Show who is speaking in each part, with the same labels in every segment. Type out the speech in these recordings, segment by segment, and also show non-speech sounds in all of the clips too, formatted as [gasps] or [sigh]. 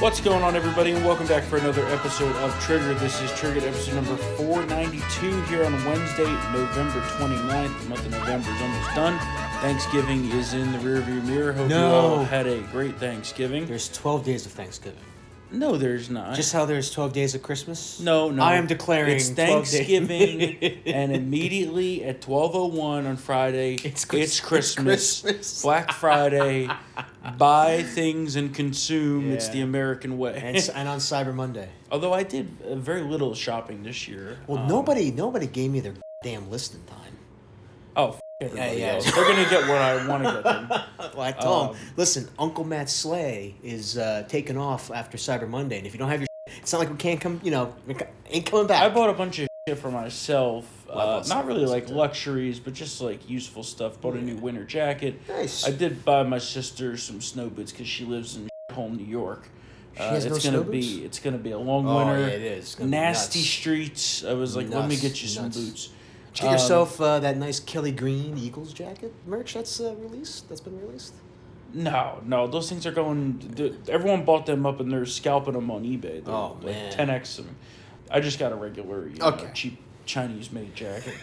Speaker 1: What's going on, everybody, and welcome back for another episode of Trigger. This is Triggered episode number 492 here on Wednesday, November 29th. The month of November is almost done. Thanksgiving is in the rearview mirror. Hope you
Speaker 2: No.
Speaker 1: all had a great Thanksgiving.
Speaker 2: There's 12 days of Thanksgiving.
Speaker 1: no, there's not.
Speaker 2: Just how there's 12 days of Christmas?
Speaker 1: no, no.
Speaker 2: I am declaring
Speaker 1: it's
Speaker 2: 12 days-
Speaker 1: Thanksgiving, [laughs] and immediately at 12:01 on Friday,
Speaker 2: It's
Speaker 1: it's,
Speaker 2: it's
Speaker 1: Christmas,
Speaker 2: Christmas.
Speaker 1: Black Friday. [laughs] buy things and consume. It's the American way.
Speaker 2: and, and on [laughs] Cyber Monday.
Speaker 1: Although I did uh, very little shopping this year.
Speaker 2: Well,
Speaker 1: Um,
Speaker 2: nobody nobody gave me their damn listing time.
Speaker 1: Oh, f- everybody
Speaker 2: yeah.
Speaker 1: else. They're gonna get what I want to get them. [laughs]
Speaker 2: Well, I told
Speaker 1: Um,
Speaker 2: them, listen, Uncle Matt Slay is uh, taking off after Cyber Monday, and if you don't have your [laughs] it's not like we can't come, you know, ain't coming back.
Speaker 1: I bought a bunch of shit for myself. Uh, not really like luxuries, but just like useful stuff. Bought a new winter jacket.
Speaker 2: Nice.
Speaker 1: I did buy my sister some snow boots because she lives in [laughs] home New York. Uh,
Speaker 2: has no
Speaker 1: it's gonna be
Speaker 2: boots?
Speaker 1: it's gonna be a long
Speaker 2: Oh,
Speaker 1: winter.
Speaker 2: yeah, it is. It's
Speaker 1: Nasty streets. I was like, let me get you some
Speaker 2: nuts.
Speaker 1: boots.
Speaker 2: Did you get
Speaker 1: Um,
Speaker 2: yourself uh, that nice Kelly Green Eagles jacket merch that's uh, released? That's been released.
Speaker 1: No, no, those things are going. Everyone bought them up and they're scalping them on eBay. They're
Speaker 2: Oh,
Speaker 1: like
Speaker 2: man.
Speaker 1: 10x them. I just got a regular, you know,
Speaker 2: Okay.
Speaker 1: cheap Chinese made jacket.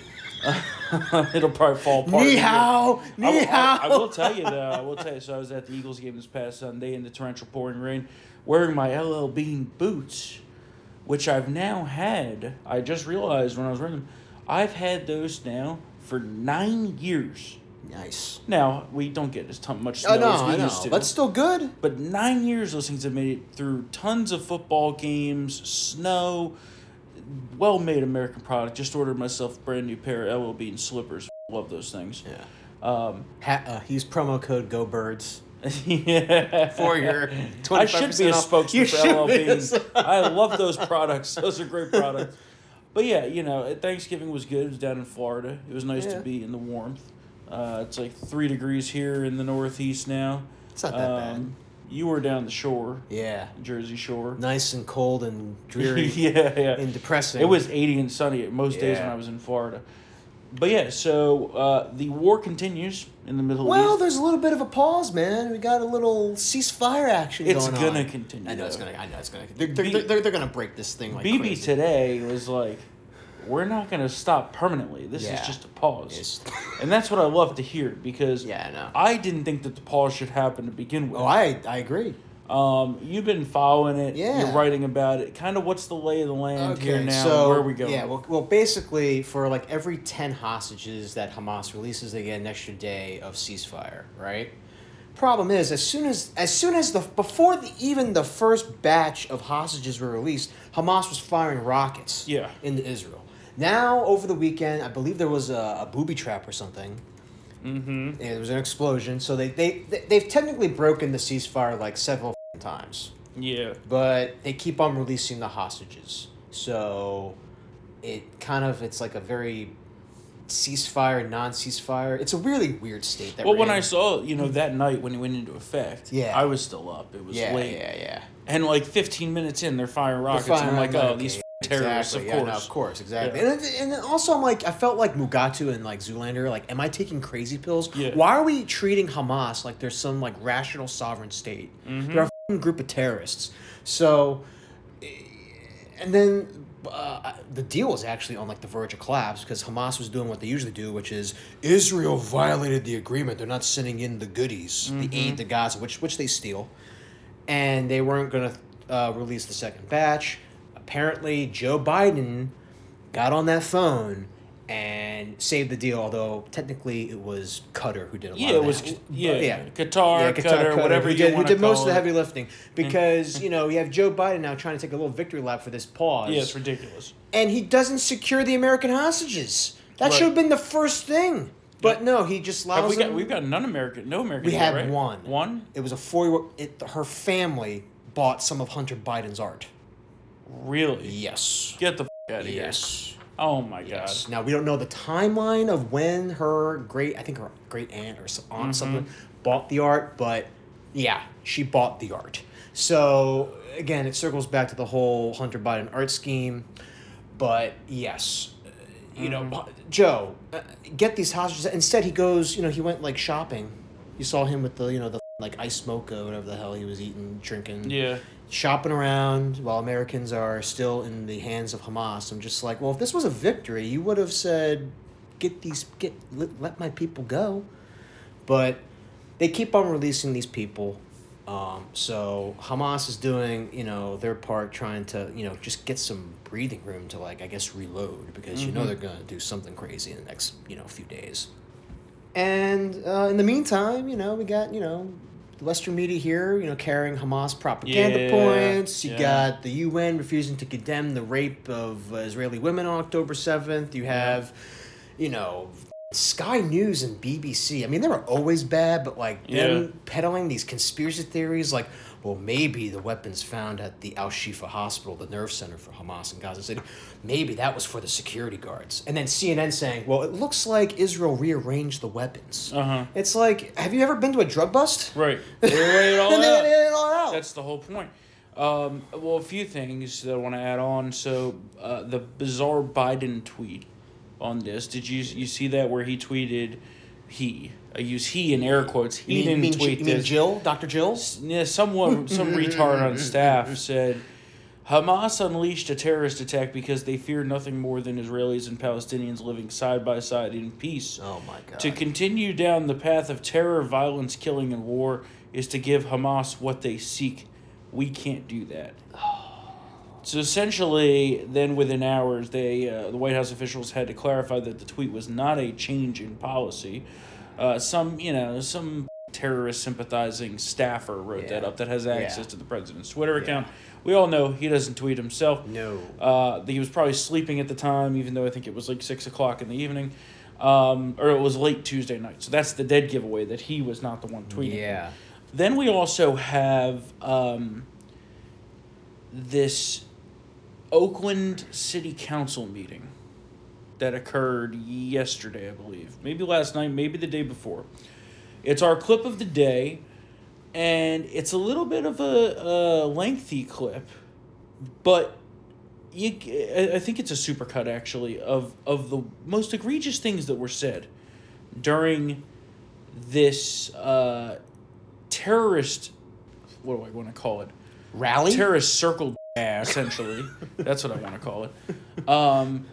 Speaker 1: [laughs] It'll probably fall apart.
Speaker 2: Ni
Speaker 1: a year.
Speaker 2: hao,
Speaker 1: I, will- I- I will tell you though. I will tell you. So I was at the Eagles game this past Sunday in the torrential pouring rain, wearing my LL Bean boots, which I've now had. I just realized when I was wearing them, I've had those now for nine years.
Speaker 2: Nice.
Speaker 1: Now we don't get as ton- much snow
Speaker 2: Oh no,
Speaker 1: as we
Speaker 2: I know.
Speaker 1: used to.
Speaker 2: That's still good.
Speaker 1: But nine years, those things have made it through tons of football games, snow, well made American product. Just ordered myself a brand new pair of LL Bean slippers. [laughs] Love those things.
Speaker 2: Yeah.
Speaker 1: Um,
Speaker 2: Ha- uh, use promo code GoBirds. [laughs]
Speaker 1: yeah.
Speaker 2: For your
Speaker 1: I should be a
Speaker 2: 25% off.
Speaker 1: spokesman
Speaker 2: You
Speaker 1: for LL. Bean. I love those products. Those are great products. But yeah, you know, Thanksgiving was good. It was down in Florida. It was nice
Speaker 2: Yeah.
Speaker 1: to be in the warmth. Uh, it's like three degrees here in the Northeast now.
Speaker 2: It's not that bad.
Speaker 1: You were down the shore,
Speaker 2: Yeah.
Speaker 1: Jersey Shore.
Speaker 2: Nice and cold and dreary [laughs]
Speaker 1: yeah, yeah.
Speaker 2: and depressing.
Speaker 1: It was 80 and sunny most days when I was in Florida. But yeah, so uh, the war continues in the Middle
Speaker 2: Well,
Speaker 1: East.
Speaker 2: Well, there's a little bit of a pause, man. We got a little ceasefire action going on.
Speaker 1: It's
Speaker 2: going
Speaker 1: gonna
Speaker 2: on.
Speaker 1: continue,
Speaker 2: I know it's gonna. I know it's gonna. They're, they're,
Speaker 1: B-
Speaker 2: they're, they're gonna break this thing like
Speaker 1: BB
Speaker 2: crazy.
Speaker 1: today was like, we're not going to stop permanently. This
Speaker 2: Yeah.
Speaker 1: is just a pause.
Speaker 2: Yes. [laughs]
Speaker 1: And that's what I love to hear because
Speaker 2: Yeah, I.
Speaker 1: I didn't think that the pause should happen to begin with.
Speaker 2: Oh, I I agree.
Speaker 1: Um, you've been following it.
Speaker 2: Yeah.
Speaker 1: You're writing about it. Kind of what's the lay of the land here now?
Speaker 2: so
Speaker 1: where are we going?
Speaker 2: Yeah, well, well, basically, for like every ten hostages that Hamas releases, they get an extra day of ceasefire, right? Problem is, as soon as as soon as the before the, even the first batch of hostages were released, Hamas was firing rockets.
Speaker 1: Yeah.
Speaker 2: into Israel. Now, over the weekend, I believe there was a, a booby trap or something.
Speaker 1: mm-hmm.
Speaker 2: There was an explosion, so they they they- they've technically broken the ceasefire like several times
Speaker 1: Yeah.
Speaker 2: but they keep on releasing the hostages. So it kind of it's like a very ceasefire, non-ceasefire. It's a really weird state that
Speaker 1: Well, when
Speaker 2: in.
Speaker 1: I saw, you know, that night when it went into effect,
Speaker 2: Yeah.
Speaker 1: I was still up. It was
Speaker 2: yeah,
Speaker 1: late.
Speaker 2: yeah, yeah.
Speaker 1: And like 15 minutes in, they're firing
Speaker 2: They're
Speaker 1: rockets. and I'm like, oh, these terrorists,
Speaker 2: exactly,
Speaker 1: of
Speaker 2: yeah,
Speaker 1: course.
Speaker 2: no, of course, exactly.
Speaker 1: Yeah.
Speaker 2: And, and then also, I'm like, I felt like Mugatu and like Zoolander. Like, am I taking crazy pills?
Speaker 1: Yeah.
Speaker 2: Why are we treating Hamas like they're some like rational sovereign state?
Speaker 1: Mm-hmm.
Speaker 2: They're a group of terrorists. So, eh, and then. Uh, the deal was actually on like the verge of collapse because Hamas was doing what they usually do, which is Israel violated the agreement. They're not sending in the goodies, the aid to Gaza, which which they steal and they weren't going to uh, release the second batch. Apparently, Joe Biden got on that phone and saved the deal. Although technically, it was Qatar who did a lot
Speaker 1: Yeah,
Speaker 2: of
Speaker 1: it
Speaker 2: that.
Speaker 1: was yeah,
Speaker 2: yeah.
Speaker 1: Qatar, Qatar, whatever
Speaker 2: who did, who did most
Speaker 1: call
Speaker 2: of the heavy lifting mm-hmm. because you know you have Joe Biden now trying to take a little victory lap for this pause.
Speaker 1: Yeah, it's ridiculous.
Speaker 2: and he doesn't secure the American hostages. That
Speaker 1: Right.
Speaker 2: should have been the first thing. But no, he just allows
Speaker 1: Have We got, we've got none American, no American.
Speaker 2: we had
Speaker 1: right?
Speaker 2: one.
Speaker 1: One.
Speaker 2: It was a four. It her family bought some of Hunter Biden's art.
Speaker 1: Really?
Speaker 2: Yes.
Speaker 1: Get the f- out of
Speaker 2: Yes.
Speaker 1: here. Oh my
Speaker 2: Yes. Now we don't know the timeline of when her great, I think her great aunt or aunt something bought the art, but yeah, she bought the art. So again, it circles back to the whole Hunter Biden art scheme. But yes, uh, you know, Joe, uh, get these hostages. Instead, he goes. You know, he went like shopping. You saw him with the you know the like ice mocha, whatever the hell he was eating, drinking.
Speaker 1: Yeah.
Speaker 2: Shopping around while Americans are still in the hands of Hamas. I'm just like, well, if this was a victory, you would have said, "Get these, get let, let my people go," but they keep on releasing these people. Um, so Hamas is doing, you know, their part, trying to, you know, just get some breathing room to, like, I guess, reload because you know they're gonna do something crazy in the next, you know, few days. And uh, in the meantime, you know, we got, you know, the Western media here, you know, carrying Hamas propaganda
Speaker 1: Yeah,
Speaker 2: points. You
Speaker 1: yeah.
Speaker 2: got the UN refusing to condemn the rape of uh, Israeli women on October 7th. You have, you know, Sky News and BBC. I mean, they were always bad, but like them peddling these conspiracy theories, like, well, maybe the weapons found at the Al Shifa hospital, the nerve center for Hamas in Gaza City, maybe that was for the security guards. And then CNN saying, well, it looks like Israel rearranged the weapons.
Speaker 1: Uh-huh.
Speaker 2: It's like, have you ever been to a drug bust?
Speaker 1: Right. [laughs] They it all
Speaker 2: they
Speaker 1: out.
Speaker 2: laid it all out.
Speaker 1: That's the whole point. Um, well, a few things that I want to add on. So, uh, the bizarre Biden tweet on this. Did you you see that where he tweeted he? I use he in air quotes. He
Speaker 2: you mean,
Speaker 1: didn't
Speaker 2: mean,
Speaker 1: tweet
Speaker 2: you mean
Speaker 1: this.
Speaker 2: Jill, Dr. Jill?
Speaker 1: Yeah, someone, some retard on staff [laughs] said Hamas unleashed a terrorist attack because they fear nothing more than Israelis and Palestinians living side by side in peace.
Speaker 2: Oh my god.
Speaker 1: To continue down the path of terror, violence, killing, and war is to give Hamas what they seek. We can't do that. [sighs] So essentially, then within hours, they uh, the White House officials had to clarify that the tweet was not a change in policy. Uh, some you know some terrorist sympathizing staffer wrote that up that has access
Speaker 2: Yeah.
Speaker 1: to the president's Twitter account. We all know he doesn't tweet himself.
Speaker 2: No.
Speaker 1: Uh, he was probably sleeping at the time, even though I think it was like six o'clock in the evening, um, or it was late Tuesday night. So that's the dead giveaway that he was not the one tweeting.
Speaker 2: Yeah.
Speaker 1: Then we also have um, this Oakland City Council meeting that occurred yesterday, I believe. Maybe last night, maybe the day before. It's our clip of the day, and it's a little bit of a, a lengthy clip, but you, I think it's a supercut actually of of the most egregious things that were said during this uh, terrorist. What do I want to call it?
Speaker 2: Rally?
Speaker 1: terrorist circle [laughs] essentially that's what i want to call it um,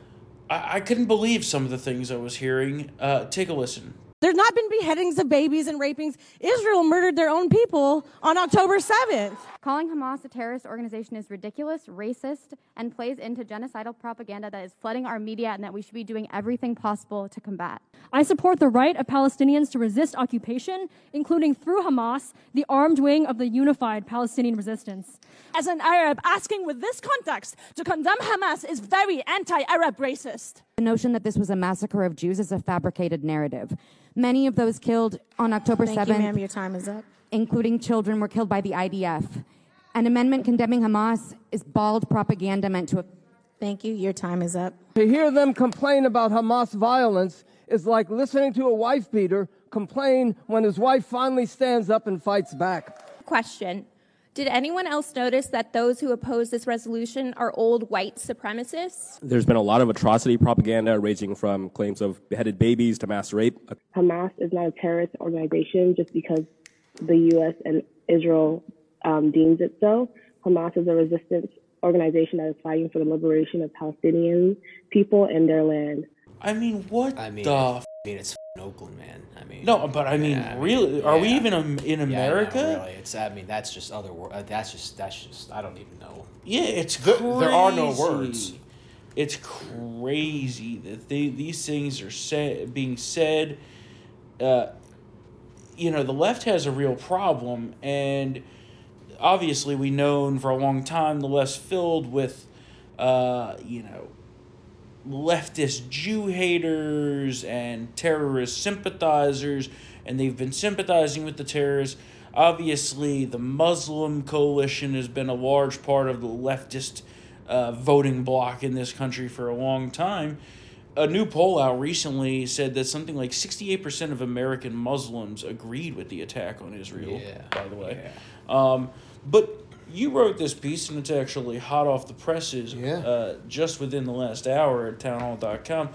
Speaker 1: I, I couldn't believe some of the things i was hearing. Uh, take a listen
Speaker 3: There's not been beheadings of babies and rapings. Israel murdered their own people on October 7th.
Speaker 4: Calling Hamas a terrorist organization is ridiculous, racist, and plays into genocidal propaganda that is flooding our media and that we should be doing everything possible to combat.
Speaker 5: I support the right of Palestinians to resist occupation, including through Hamas, the armed wing of the unified Palestinian resistance.
Speaker 3: As an Arab, asking with this context to condemn Hamas is very anti Arab racist.
Speaker 6: The notion that this was a massacre of Jews is a fabricated narrative. Many of those killed on October
Speaker 3: Thank you,
Speaker 6: 7th,
Speaker 3: ma'am. Your time is up.
Speaker 6: including children, were killed by the IDF. An amendment condemning Hamas is bald propaganda meant to
Speaker 3: Thank you. Your time is up.
Speaker 7: To hear them complain about Hamas violence is like listening to a wife beater complain when his wife finally stands up and fights back.
Speaker 8: Question Did anyone else notice that those who oppose this resolution are old white supremacists?
Speaker 9: There's been a lot of atrocity propaganda ranging from claims of beheaded babies to mass rape.
Speaker 10: Hamas is not a terrorist organization just because the U.S. and Israel um, deems it so. Hamas is a resistance organization that is fighting for the liberation of Palestinian people and their land.
Speaker 1: I mean what
Speaker 2: I mean,
Speaker 1: the
Speaker 2: I
Speaker 1: f-
Speaker 2: mean, it's Oakland, man. I mean,
Speaker 1: no but i mean
Speaker 2: Yeah, I mean,
Speaker 1: really are we even in
Speaker 2: Yeah, no,
Speaker 1: america
Speaker 2: really, it's. I mean, that's just other. Uh, that's just. That's just. I don't even know.
Speaker 1: yeah it's
Speaker 2: There-
Speaker 1: crazy.
Speaker 2: there are no words.
Speaker 1: it's crazy that they, these things are said being said uh, you know the left has a real problem and obviously we've known for a long time the left's filled with uh, you know leftist Jew haters and terrorist sympathizers, and they've been sympathizing with the terrorists. Obviously, the Muslim coalition has been a large part of the leftist uh, voting bloc in this country for a long time. A new poll out recently said that something like 68% of American Muslims agreed with the attack on Israel,
Speaker 2: Yeah,
Speaker 1: by the way. Yeah. Um, but you wrote this piece, and it's actually hot off the presses
Speaker 2: Yeah.
Speaker 1: uh, just within the last hour at townhall.com.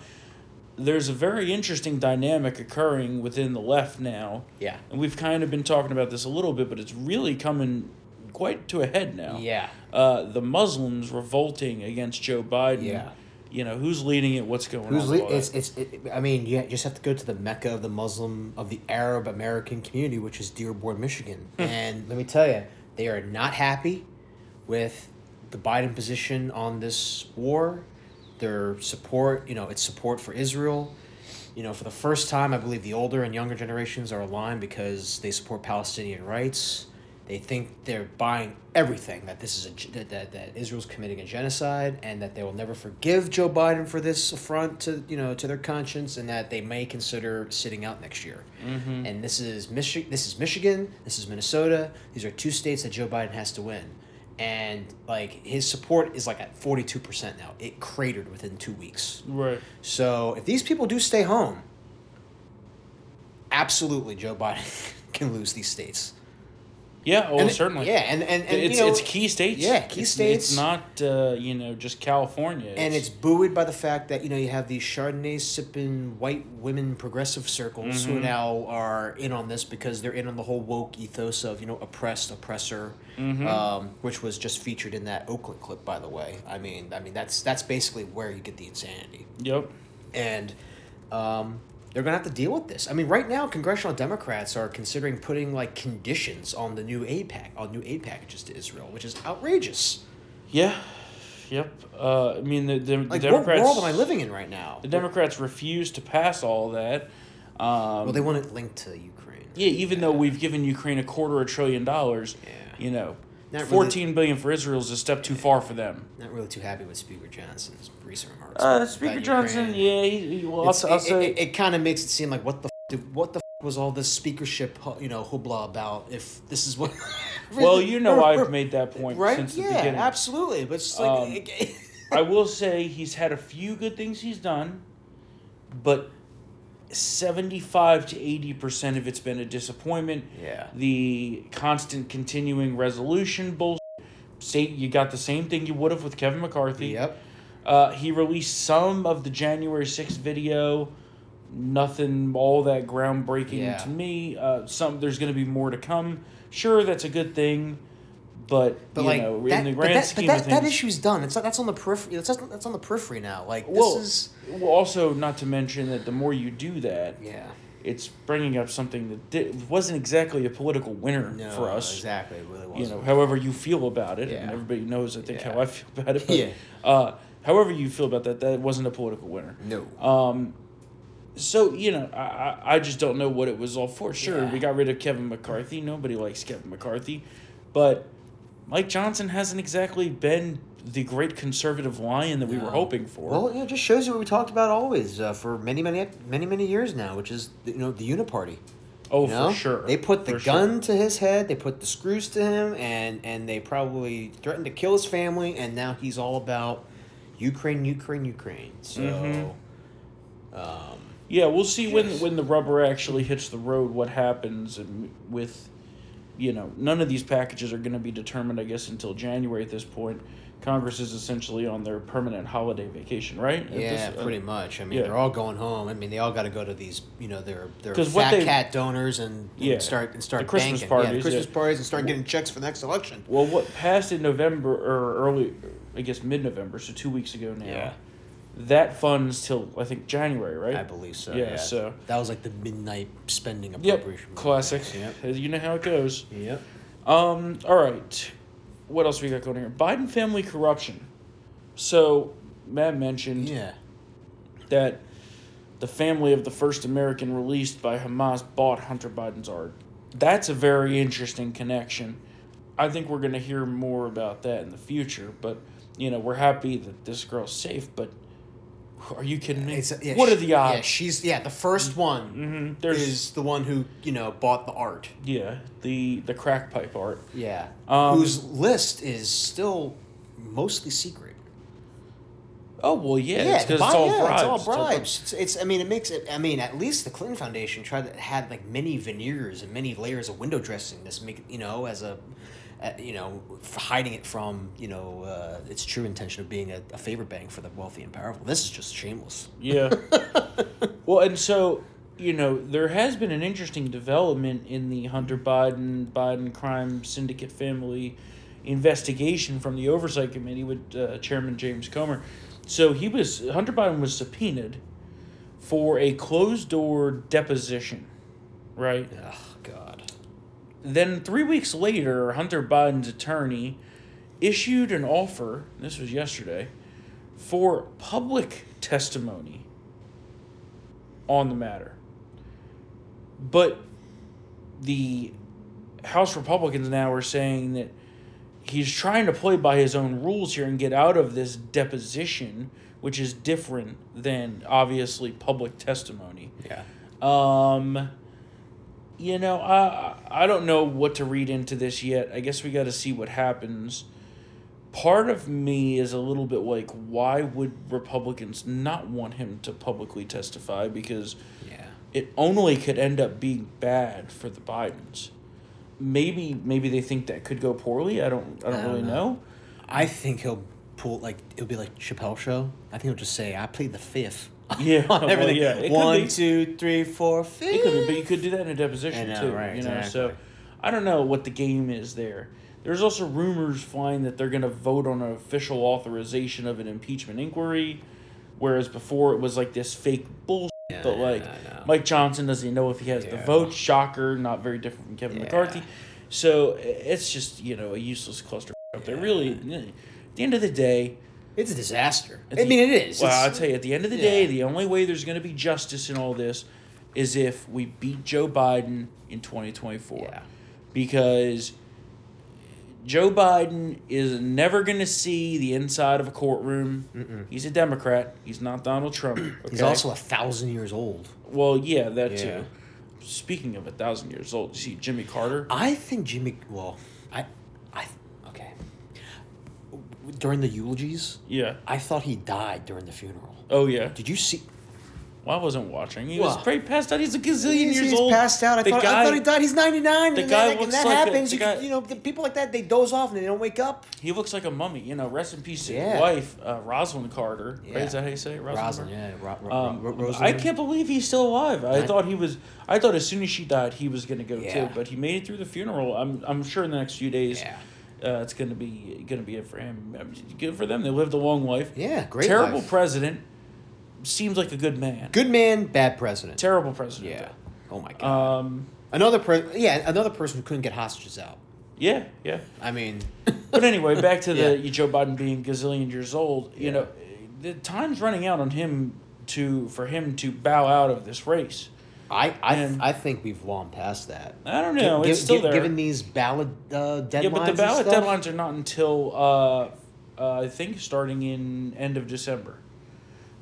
Speaker 1: there's a very interesting dynamic occurring within the left now.
Speaker 2: Yeah.
Speaker 1: And we've kind of been talking about this a little bit, but it's really coming quite to a head now.
Speaker 2: Yeah.
Speaker 1: Uh, the Muslims revolting against Joe Biden.
Speaker 2: Yeah.
Speaker 1: You know, who's leading it? What's going
Speaker 2: Who's
Speaker 1: on?
Speaker 2: le- it's it's it, I mean you just have to go to the mecca of the Muslim of the Arab American community, which is Dearborn, Michigan, [laughs] and let me tell you, they are not happy with the Biden position on this war. Their support, you know, it's support for Israel. You know, for the first time, I believe the older and younger generations are aligned because they support Palestinian rights. They think they're buying everything that this is a that, that, that Israel's committing a genocide and that they will never forgive Joe Biden for this affront to you know to their conscience and that they may consider sitting out next year.
Speaker 1: Mhm.
Speaker 2: And this is Michi- this is Michigan, this is Minnesota. These are two states that Joe Biden has to win. And like his support is like at 42% now. It cratered within 2 weeks.
Speaker 1: Right.
Speaker 2: So, if these people do stay home, absolutely Joe Biden [laughs] can lose these states.
Speaker 1: Yeah, oh,
Speaker 2: And it-
Speaker 1: certainly.
Speaker 2: yeah, and- and- and,
Speaker 1: it's
Speaker 2: you know-
Speaker 1: it's key states.
Speaker 2: Yeah, key
Speaker 1: It's-
Speaker 2: states.
Speaker 1: It's not uh, you know just California.
Speaker 2: and it's buoyed by the fact that you know you have these Chardonnay sipping white women progressive circles who
Speaker 1: Mhm.
Speaker 2: now are in on this because they're in on the whole woke ethos of you know oppressed oppressor,
Speaker 1: Mhm.
Speaker 2: um, which was just featured in that Oakland clip by the way. I mean, I mean that's that's basically where you get the insanity.
Speaker 1: Yep.
Speaker 2: And um, they're gonna have to deal with this. I mean, right now, congressional Democrats are considering putting like conditions on the new aid pack on new aid packages to Israel, which is outrageous.
Speaker 1: Yeah. Yep. Uh, I mean, the, the, the Democrats.
Speaker 2: what world am I living in right now?
Speaker 1: The Democrats refuse to pass all that. Um,
Speaker 2: Well, they want it linked to Ukraine.
Speaker 1: Yeah, even though we've given Ukraine a quarter of a trillion dollars, you know,
Speaker 2: Not really-
Speaker 1: fourteen billion for Israel is a step too far for them.
Speaker 2: Not really too happy with Speaker Johnson's recent remarks.
Speaker 1: Uh,
Speaker 2: about
Speaker 1: Speaker
Speaker 2: Ukraine.
Speaker 1: Johnson, yeah, he, he, well, I'll, I'll
Speaker 2: it,
Speaker 1: say,
Speaker 2: it, it kind of makes it seem like what the f- did, what the f- was all this speakership you know hoopla about if this is what. [laughs]
Speaker 1: well, you know, I've made that point
Speaker 2: right.
Speaker 1: since the
Speaker 2: yeah,
Speaker 1: beginning.
Speaker 2: absolutely. But it's like
Speaker 1: Um, I will say he's had a few good things he's done, but seventy-five to eighty percent of it's been a disappointment.
Speaker 2: Yeah.
Speaker 1: The constant continuing resolution bullshit. Say you got the same thing you would have with Kevin McCarthy.
Speaker 2: Yep.
Speaker 1: Uh, he released some of the January sixth video. Nothing all that groundbreaking
Speaker 2: Yeah.
Speaker 1: to me. Uh, some there's going to be more to come. Sure, that's a good thing, but,
Speaker 2: But
Speaker 1: you
Speaker 2: like
Speaker 1: know,
Speaker 2: that,
Speaker 1: in the grand
Speaker 2: that,
Speaker 1: scheme
Speaker 2: that,
Speaker 1: of
Speaker 2: that
Speaker 1: things,
Speaker 2: issue's done. It's not, that's on the periphery. That's, that's on the periphery now. Like this is
Speaker 1: well, also not to mention that the more you do that,
Speaker 2: yeah,
Speaker 1: it's bringing up something that wasn't exactly a political winner
Speaker 2: No,
Speaker 1: for us.
Speaker 2: exactly, it really
Speaker 1: You
Speaker 2: wasn't.
Speaker 1: know, however you feel about it, and everybody knows, I think,
Speaker 2: Yeah.
Speaker 1: how I feel about it. But,
Speaker 2: Yeah.
Speaker 1: Uh, however you feel about that, that wasn't a political winner.
Speaker 2: No.
Speaker 1: Um, so you know, I, I I just don't know what it was all for. Sure,
Speaker 2: Yeah.
Speaker 1: we got rid of Kevin McCarthy. Nobody likes Kevin McCarthy, but Mike Johnson hasn't exactly been the great conservative lion that we were hoping for.
Speaker 2: Well, yeah, it just shows you what we talked about always uh, for many, many, many, many years now, which is you know the uniparty.
Speaker 1: Oh,
Speaker 2: You
Speaker 1: for sure.
Speaker 2: They put the
Speaker 1: For sure.
Speaker 2: gun to his head, they put the screws to him, and and they probably threatened to kill his family, and now he's all about Ukraine, Ukraine, Ukraine. So,
Speaker 1: Mhm.
Speaker 2: um,
Speaker 1: Yeah, we'll see when when the rubber actually hits the road. What happens and with, you know, none of these packages are going to be determined. I guess until January at this point. Congress is essentially on their permanent holiday vacation, right? At
Speaker 2: yeah,
Speaker 1: this- uh,
Speaker 2: pretty much. I mean,
Speaker 1: yeah.
Speaker 2: they're all going home. I mean, they all got to go to these, you know, their their fat
Speaker 1: they-
Speaker 2: cat donors and, and
Speaker 1: Yeah,
Speaker 2: start and start
Speaker 1: the Christmas
Speaker 2: banking. yeah,
Speaker 1: parties,
Speaker 2: Christmas
Speaker 1: yeah.
Speaker 2: parties, and start getting checks for the next election.
Speaker 1: Well, what passed in November or early, I guess mid November, so two weeks ago now.
Speaker 2: Yeah.
Speaker 1: That funds till I think January, right?
Speaker 2: I believe so.
Speaker 1: Yeah.
Speaker 2: Yeah,
Speaker 1: So.
Speaker 2: that was like the midnight spending
Speaker 1: Yep.
Speaker 2: appropriation.
Speaker 1: Classic.
Speaker 2: Yep.
Speaker 1: You know how it goes.
Speaker 2: Yep.
Speaker 1: Um. All right. What else we got going here? Biden family corruption. So Matt mentioned
Speaker 2: Yeah.
Speaker 1: that the family of the first American released by Hamas bought Hunter Biden's art. That's a very interesting connection. I think we're going to hear more about that in the future. But you know, we're happy that this girl's safe. But are you kidding me?
Speaker 2: It's- yeah,
Speaker 1: what are the odds?
Speaker 2: Yeah, she's yeah. The first one
Speaker 1: Mhm, there's-
Speaker 2: is the one who you know bought the art.
Speaker 1: Yeah, the the crack pipe art.
Speaker 2: Yeah.
Speaker 1: Um,
Speaker 2: Whose list is still mostly secret.
Speaker 1: Oh well, yeah, it's
Speaker 2: the
Speaker 1: it's
Speaker 2: buy-
Speaker 1: all
Speaker 2: yeah,
Speaker 1: bribes.
Speaker 2: It's all
Speaker 1: It's all
Speaker 2: bribes. It's, it's. I mean, it makes it. I mean, at least the Clinton Foundation tried to had like many veneers and many layers of window dressing. This make you know as a uh, you know, hiding it from you know uh, its true intention of being a, a favor bank for the wealthy and powerful. This is just shameless.
Speaker 1: Yeah. [laughs] well, and so, you know, there has been an interesting development in the Hunter Biden Biden crime syndicate family investigation from the oversight committee with uh, Chairman James Comer. So he was Hunter Biden was subpoenaed for a closed door deposition, right?
Speaker 2: Oh God.
Speaker 1: Then three weeks later, Hunter Biden's attorney issued an offer. This was yesterday for public testimony on the matter. But the House Republicans now are saying that he's trying to play by his own rules here and get out of this deposition, which is different than obviously public testimony.
Speaker 2: Yeah.
Speaker 1: Um, you know, I I don't know what to read into this yet. I guess we got to see what happens. Part of me is a little bit like, why would Republicans not want him to publicly testify? Because
Speaker 2: Yeah.
Speaker 1: it only could end up being bad for the Bidens. Maybe maybe they think that could go poorly. I don't I don't,
Speaker 2: I don't
Speaker 1: really
Speaker 2: know.
Speaker 1: know.
Speaker 2: I think he'll pull like it'll be like Chappelle show. I think he'll just say I plead the fifth. [laughs]
Speaker 1: Yeah,
Speaker 2: on
Speaker 1: well,
Speaker 2: everything.
Speaker 1: yeah, it be.
Speaker 2: two, three, four, fifth.
Speaker 1: It could be, but you could do that in a deposition
Speaker 2: know,
Speaker 1: too.
Speaker 2: right,
Speaker 1: you know, so. I don't know what the game is there. There's also rumors flying that they're going to vote on an official authorization of an impeachment inquiry, whereas before it was like this fake bullshit.
Speaker 2: Yeah,
Speaker 1: but like. Mike Johnson doesn't even know if he has the vote. Shocker, not very different from Kevin
Speaker 2: Yeah.
Speaker 1: McCarthy. So it's just you know a useless cluster. There, really. At the end of the day,
Speaker 2: It's a disaster. I mean, it is.
Speaker 1: Well, I'll tell you, at the end of the day,
Speaker 2: Yeah.
Speaker 1: the only way there's going to be justice in all this is if we beat Joe Biden in 2024.
Speaker 2: Yeah.
Speaker 1: Because Joe Biden is never going to see the inside of a courtroom. He's a Democrat. He's not Donald Trump. [clears throat]
Speaker 2: He's also a thousand years old.
Speaker 1: Well, yeah, that
Speaker 2: Yeah.
Speaker 1: too. Speaking of a thousand years old, you see Jimmy Carter?
Speaker 2: I think Jimmy. Well, I, okay. During the eulogies,
Speaker 1: Yeah.
Speaker 2: I thought he died during the funeral.
Speaker 1: Oh, yeah.
Speaker 2: Did you see?
Speaker 1: Well, I wasn't watching. He
Speaker 2: Well,
Speaker 1: was pretty passed out. He's a gazillion
Speaker 2: He's,
Speaker 1: years
Speaker 2: he's
Speaker 1: old.
Speaker 2: passed out. I
Speaker 1: The
Speaker 2: thought, I thought he died. He's ninety nine.
Speaker 1: the
Speaker 2: and
Speaker 1: guy
Speaker 2: that, like,
Speaker 1: looks
Speaker 2: that
Speaker 1: like a-
Speaker 2: happens.
Speaker 1: the
Speaker 2: you,
Speaker 1: guy-
Speaker 2: can, you know, the people like that they doze off and they don't wake up.
Speaker 1: He looks like a mummy. You know, rest in peace to his wife, uh, Rosalind Carter. Right?
Speaker 2: Yeah.
Speaker 1: Is that how you say it? Rosalind
Speaker 2: Rosalind, yeah, Ro- Ro-
Speaker 1: Um,
Speaker 2: Ro-
Speaker 1: I can't believe he's still alive. I
Speaker 2: I-
Speaker 1: thought he was. I thought as soon as she died, he was gonna go
Speaker 2: Yeah.
Speaker 1: too. But he made it through the funeral. I'm. I'm sure in the next few days,
Speaker 2: Yeah.
Speaker 1: Uh, it's gonna be gonna be it for him. I mean, Good for them. They lived a long life.
Speaker 2: Yeah, great.
Speaker 1: Terrible
Speaker 2: life.
Speaker 1: president. Seems like a good man.
Speaker 2: Good man, bad president.
Speaker 1: Terrible president.
Speaker 2: Yeah. Oh my god.
Speaker 1: Um.
Speaker 2: another per- Yeah, another person who couldn't get hostages out.
Speaker 1: Yeah. Yeah.
Speaker 2: I mean, [laughs]
Speaker 1: But anyway, back to the
Speaker 2: Yeah.
Speaker 1: Joe Biden being gazillion years old. You
Speaker 2: Yeah.
Speaker 1: know, the time's running out on him to for him to bow out of this race.
Speaker 2: I I,
Speaker 1: And-
Speaker 2: I think we've long past that.
Speaker 1: I don't know.
Speaker 2: Gi-
Speaker 1: it's
Speaker 2: gi-
Speaker 1: still
Speaker 2: gi-
Speaker 1: there.
Speaker 2: Given these ballot uh, deadlines.
Speaker 1: yeah, but the ballot deadlines are not until uh, uh, I think starting in end of December.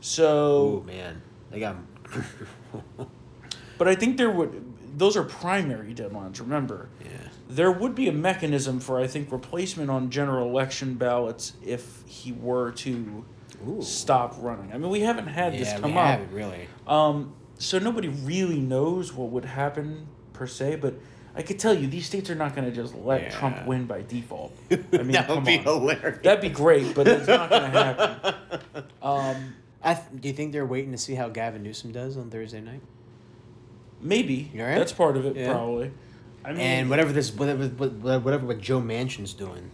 Speaker 1: So,
Speaker 2: Oh man, they got. [laughs]
Speaker 1: but I think there would those are primary deadlines. Remember,
Speaker 2: Yeah.
Speaker 1: there would be a mechanism for I think replacement on general election ballots if he were to
Speaker 2: Ooh.
Speaker 1: stop running. I mean, we haven't had this come
Speaker 2: we
Speaker 1: up.
Speaker 2: haven't really.
Speaker 1: Um, so nobody really knows what would happen per se, but I could tell you these states are not going to just let
Speaker 2: Yeah.
Speaker 1: Trump win by default. [laughs] I mean,
Speaker 2: that
Speaker 1: come
Speaker 2: would be
Speaker 1: on.
Speaker 2: hilarious.
Speaker 1: That'd be great, but it's not going to happen. [laughs] Um,
Speaker 2: I th- do you think they're waiting to see how Gavin Newsom does on Thursday night?
Speaker 1: maybe
Speaker 2: You all right?
Speaker 1: that's part of it,
Speaker 2: Yeah.
Speaker 1: probably. I mean,
Speaker 2: and whatever this, whatever, whatever, whatever what Joe Manchin's doing.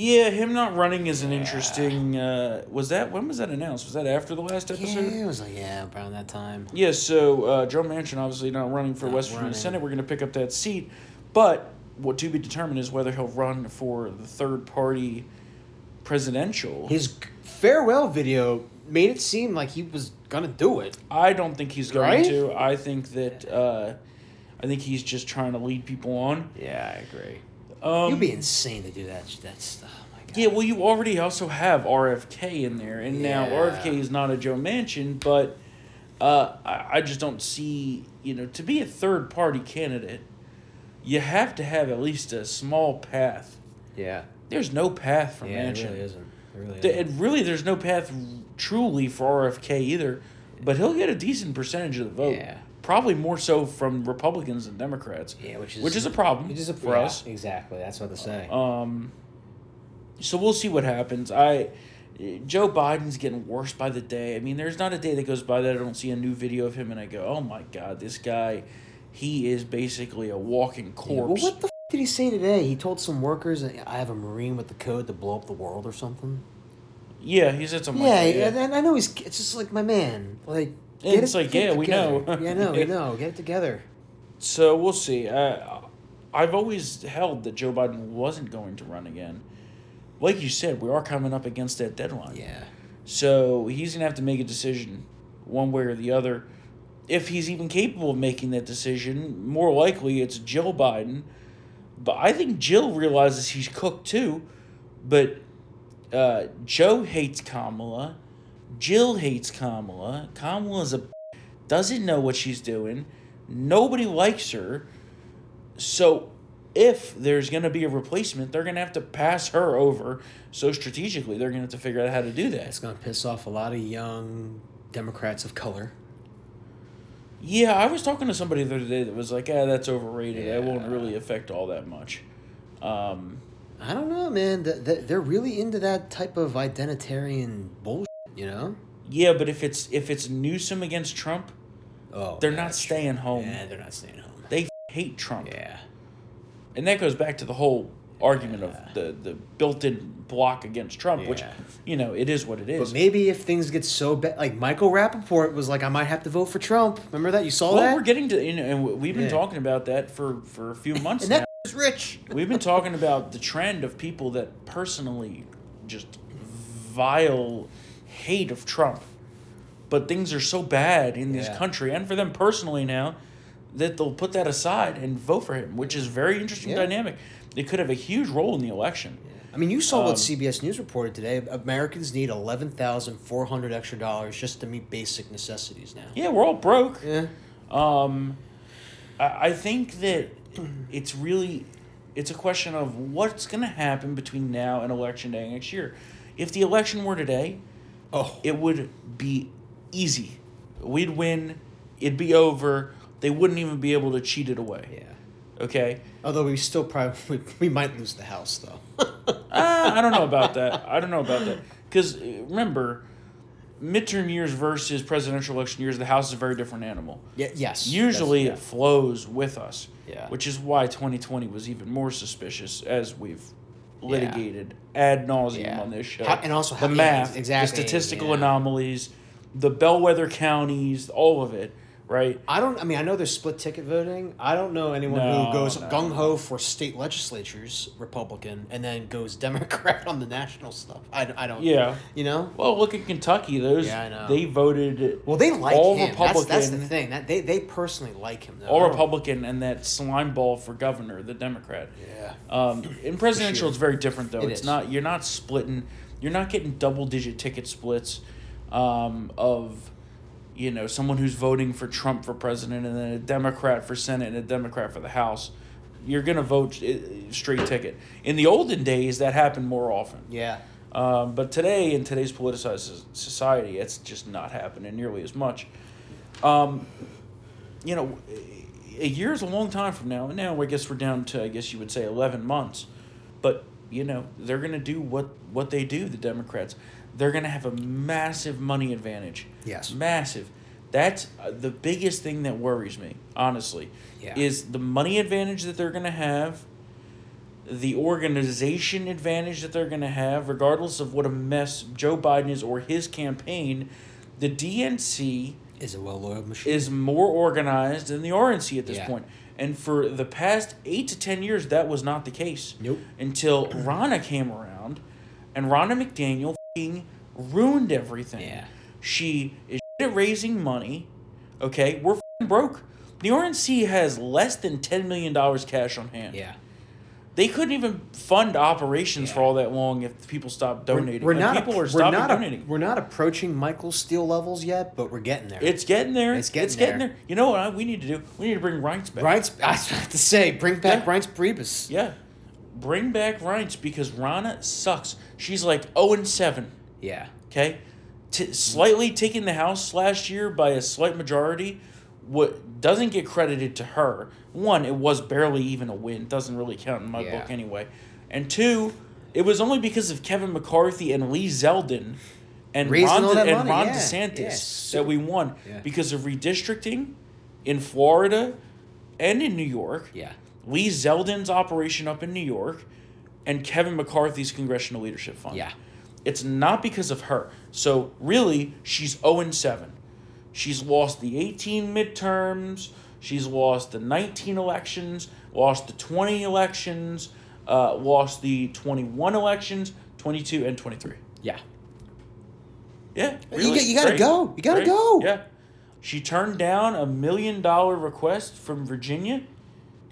Speaker 1: Yeah, him not running is an
Speaker 2: Yeah.
Speaker 1: interesting. Uh, was that when was that announced? Was that after the last episode?
Speaker 2: Yeah, it was like yeah, around that time.
Speaker 1: Yeah, so uh, Joe Manchin obviously not running for
Speaker 2: Not
Speaker 1: West Virginia. Senate. We're going to pick up that seat, but what to be determined is whether he'll run for the third party presidential.
Speaker 2: His farewell video made it seem like he was gonna do it.
Speaker 1: I don't think he's going
Speaker 2: Right?
Speaker 1: to. I think that uh, I think he's just trying to lead people on.
Speaker 2: Yeah, I agree.
Speaker 1: Um,
Speaker 2: You'd be insane to do that. That stuff. Oh my God.
Speaker 1: Yeah, well, you already also have RFK in there, and now RFK is not a Joe Manchin, but uh, I, I just don't see you know to be a third party candidate, you have to have at least a small path.
Speaker 2: Yeah.
Speaker 1: There's no path for
Speaker 2: Yeah, it really isn't. It really isn't.
Speaker 1: And really, there's no path truly for RFK either, but he'll get a decent percentage of the vote.
Speaker 2: Yeah.
Speaker 1: Probably more so from Republicans than Democrats.
Speaker 2: Yeah, which is
Speaker 1: which is a problem
Speaker 2: Which is a
Speaker 1: for
Speaker 2: yeah,
Speaker 1: us.
Speaker 2: Exactly. That's what to say.
Speaker 1: Um, so we'll see what happens. I Joe Biden's getting worse by the day. I mean, there's not a day that goes by that I don't see a new video of him and I go, "Oh my god, this guy, he is basically a walking
Speaker 2: Yeah,
Speaker 1: corpse."
Speaker 2: well, what the f- did he say today? He told some workers, "I have a marine with the code to blow up the world" or something.
Speaker 1: yeah, he said something.
Speaker 2: yeah,
Speaker 1: like that,
Speaker 2: and I know he's. It's just like my man. Like,
Speaker 1: Yeah,
Speaker 2: get
Speaker 1: it's
Speaker 2: it-
Speaker 1: like,
Speaker 2: get it
Speaker 1: yeah, we know.
Speaker 2: yeah, no, we [laughs] know. Get it together.
Speaker 1: So we'll see. Uh, I've always held that Joe Biden wasn't going to run again. Like you said, we are coming up against that deadline.
Speaker 2: Yeah.
Speaker 1: So he's going to have to make a decision one way or the other. If he's even capable of making that decision, more likely it's Jill Biden. But I think Jill realizes he's cooked too. But uh, Joe hates Kamala. Jill hates Kamala. Kamala's a doesn't know what she's doing. Nobody likes her. So if there's going to be a replacement, they're going to have to pass her over. So strategically, they're going to have to figure out how to do that.
Speaker 2: It's gonna piss off a lot of young Democrats of color.
Speaker 1: Yeah, I was talking to somebody the other day that was like, "Yeah, that's overrated. That won't really affect all that much." Um,
Speaker 2: I don't know, man. Th- th- They're really into that type of identitarian bullshit. You know?
Speaker 1: yeah, but if it's if it's Newsom against Trump,
Speaker 2: Oh,
Speaker 1: they're not staying home.
Speaker 2: Yeah, they're not staying home.
Speaker 1: They f- hate Trump.
Speaker 2: Yeah.
Speaker 1: And that goes back to the whole argument of the, the built-in block against Trump, which, you know, it is what it is.
Speaker 2: But maybe if things get so bad, like Michael Rapaport was like, I might have to vote for Trump. Remember that? You saw
Speaker 1: well,
Speaker 2: that?
Speaker 1: we're getting to, you know, and we've been
Speaker 2: Yeah.
Speaker 1: talking about that for, for a few [laughs] months
Speaker 2: and
Speaker 1: now. [laughs]
Speaker 2: that rich.
Speaker 1: We've been talking about the trend of people that personally just vile hate of Trump. But things are so bad in this
Speaker 2: Yeah.
Speaker 1: country and for them personally now that they'll put that aside and vote for him, which is very interesting
Speaker 2: Yeah.
Speaker 1: dynamic. It could have a huge role in the election.
Speaker 2: I mean, you saw
Speaker 1: Um,
Speaker 2: what CBS News reported today. Americans need eleven thousand four hundred extra dollars just to meet basic necessities now.
Speaker 1: Yeah, we're all broke.
Speaker 2: Yeah.
Speaker 1: Um, I, I think that it's really it's a question of what's going to happen between now and election day next year. If the election were today,
Speaker 2: oh,
Speaker 1: it would be easy. We'd win. It'd be over. They wouldn't even be able to cheat it away.
Speaker 2: Yeah.
Speaker 1: Okay.
Speaker 2: Although we still probably [laughs] we, might lose the house though. [laughs]
Speaker 1: uh, I don't know about that. I don't know about that. Because remember, midterm years versus presidential election years, the House is a very different animal.
Speaker 2: Yeah, yes,
Speaker 1: Usually
Speaker 2: that's-
Speaker 1: it flows with us.
Speaker 2: Yeah.
Speaker 1: Which is why 2020 was even more suspicious as we've litigated ad nauseum
Speaker 2: Yeah.
Speaker 1: on this show.
Speaker 2: How- and also
Speaker 1: the
Speaker 2: how- yeah,
Speaker 1: math,
Speaker 2: exactly,
Speaker 1: the statistical
Speaker 2: yeah.
Speaker 1: anomalies, the bellwether counties, all of it, right?
Speaker 2: I don't. I mean, I know there's split ticket voting. I don't know anyone
Speaker 1: No,
Speaker 2: who goes
Speaker 1: no,
Speaker 2: gung ho for state legislatures Republican and then goes [laughs] Democrat on the national stuff. I, I don't.
Speaker 1: Yeah.
Speaker 2: You know.
Speaker 1: Well, look at Kentucky. Those
Speaker 2: Yeah, I know.
Speaker 1: they voted.
Speaker 2: Well, they like
Speaker 1: all
Speaker 2: him.
Speaker 1: Republican.
Speaker 2: That's, that's the thing. That they they personally like him. Though.
Speaker 1: all Republican and that slime ball for governor, the Democrat.
Speaker 2: Yeah.
Speaker 1: Um, in presidential,
Speaker 2: sure.
Speaker 1: it's very different though.
Speaker 2: It
Speaker 1: it's
Speaker 2: is.
Speaker 1: not you're not splitting. You're not getting double digit ticket splits um, of you know someone who's voting for Trump for president and then a Democrat for Senate and a Democrat for the House. You're gonna vote uh, straight ticket. In the olden days, that happened more often.
Speaker 2: Yeah.
Speaker 1: Um, but today, in today's politicized society, it's just not happening nearly as much. Um, you know, a year is a long time from now. And now I guess we're down to, I guess you would say, 11 months. But, you know, they're going to do what, what they do, the Democrats. They're going to have a massive money advantage.
Speaker 2: Yes.
Speaker 1: Massive. That's uh, the biggest thing that worries me, honestly,
Speaker 2: Yeah.
Speaker 1: is the money advantage that they're going to have the organization advantage that they're going to have, regardless of what a mess Joe Biden is or his campaign, the DNC
Speaker 2: is a well-oiled machine.
Speaker 1: Is more organized than the RNC at this
Speaker 2: Yeah.
Speaker 1: point. And for the past eight to ten years, that was not the case.
Speaker 2: Nope.
Speaker 1: Until Ronna came around, and Ronna McDaniel ruined everything.
Speaker 2: Yeah.
Speaker 1: She is at raising money. Okay, we're fing broke. The RNC has less than ten million dollars cash on hand.
Speaker 2: Yeah.
Speaker 1: They couldn't even fund operations for all that long if people stopped donating.
Speaker 2: We're
Speaker 1: And
Speaker 2: not.
Speaker 1: people
Speaker 2: we're
Speaker 1: are
Speaker 2: not.
Speaker 1: donating.
Speaker 2: we're not approaching Michael Steele levels yet, but we're getting there.
Speaker 1: It's getting there.
Speaker 2: It's getting
Speaker 1: it's getting
Speaker 2: there.
Speaker 1: there. You know what I- we need to do? We need to bring Reince back.
Speaker 2: Reince, I was about to say, bring back
Speaker 1: Yeah.
Speaker 2: Reince Priebus.
Speaker 1: Yeah. Bring back Reince because Ronna sucks. She's like 0 and 7.
Speaker 2: Yeah.
Speaker 1: Okay? T- slightly taking the House last year by a slight majority what doesn't get credited to her, one, it was barely even a win. Doesn't really count in my
Speaker 2: Yeah.
Speaker 1: book anyway. And two, it was only because of Kevin McCarthy and Lee Zeldin and
Speaker 2: Raising
Speaker 1: Ron,
Speaker 2: that
Speaker 1: and
Speaker 2: money,
Speaker 1: Ron
Speaker 2: yeah.
Speaker 1: DeSantis
Speaker 2: Yes.
Speaker 1: that we won
Speaker 2: Yeah.
Speaker 1: because of redistricting in Florida and in New York.
Speaker 2: Yeah.
Speaker 1: Lee Zeldin's operation up in New York and Kevin McCarthy's Congressional Leadership Fund.
Speaker 2: Yeah.
Speaker 1: It's not because of her. So really, she's 0 and 7. She's lost the 18 midterms. She's lost the 19 elections, lost the 20 elections, uh, lost the 21 elections, 22 and 23.
Speaker 2: Yeah.
Speaker 1: Yeah.
Speaker 2: You
Speaker 1: really.
Speaker 2: got- you gotta
Speaker 1: Great.
Speaker 2: go. You gotta
Speaker 1: Great.
Speaker 2: go.
Speaker 1: Yeah. She turned down a million dollar request from Virginia,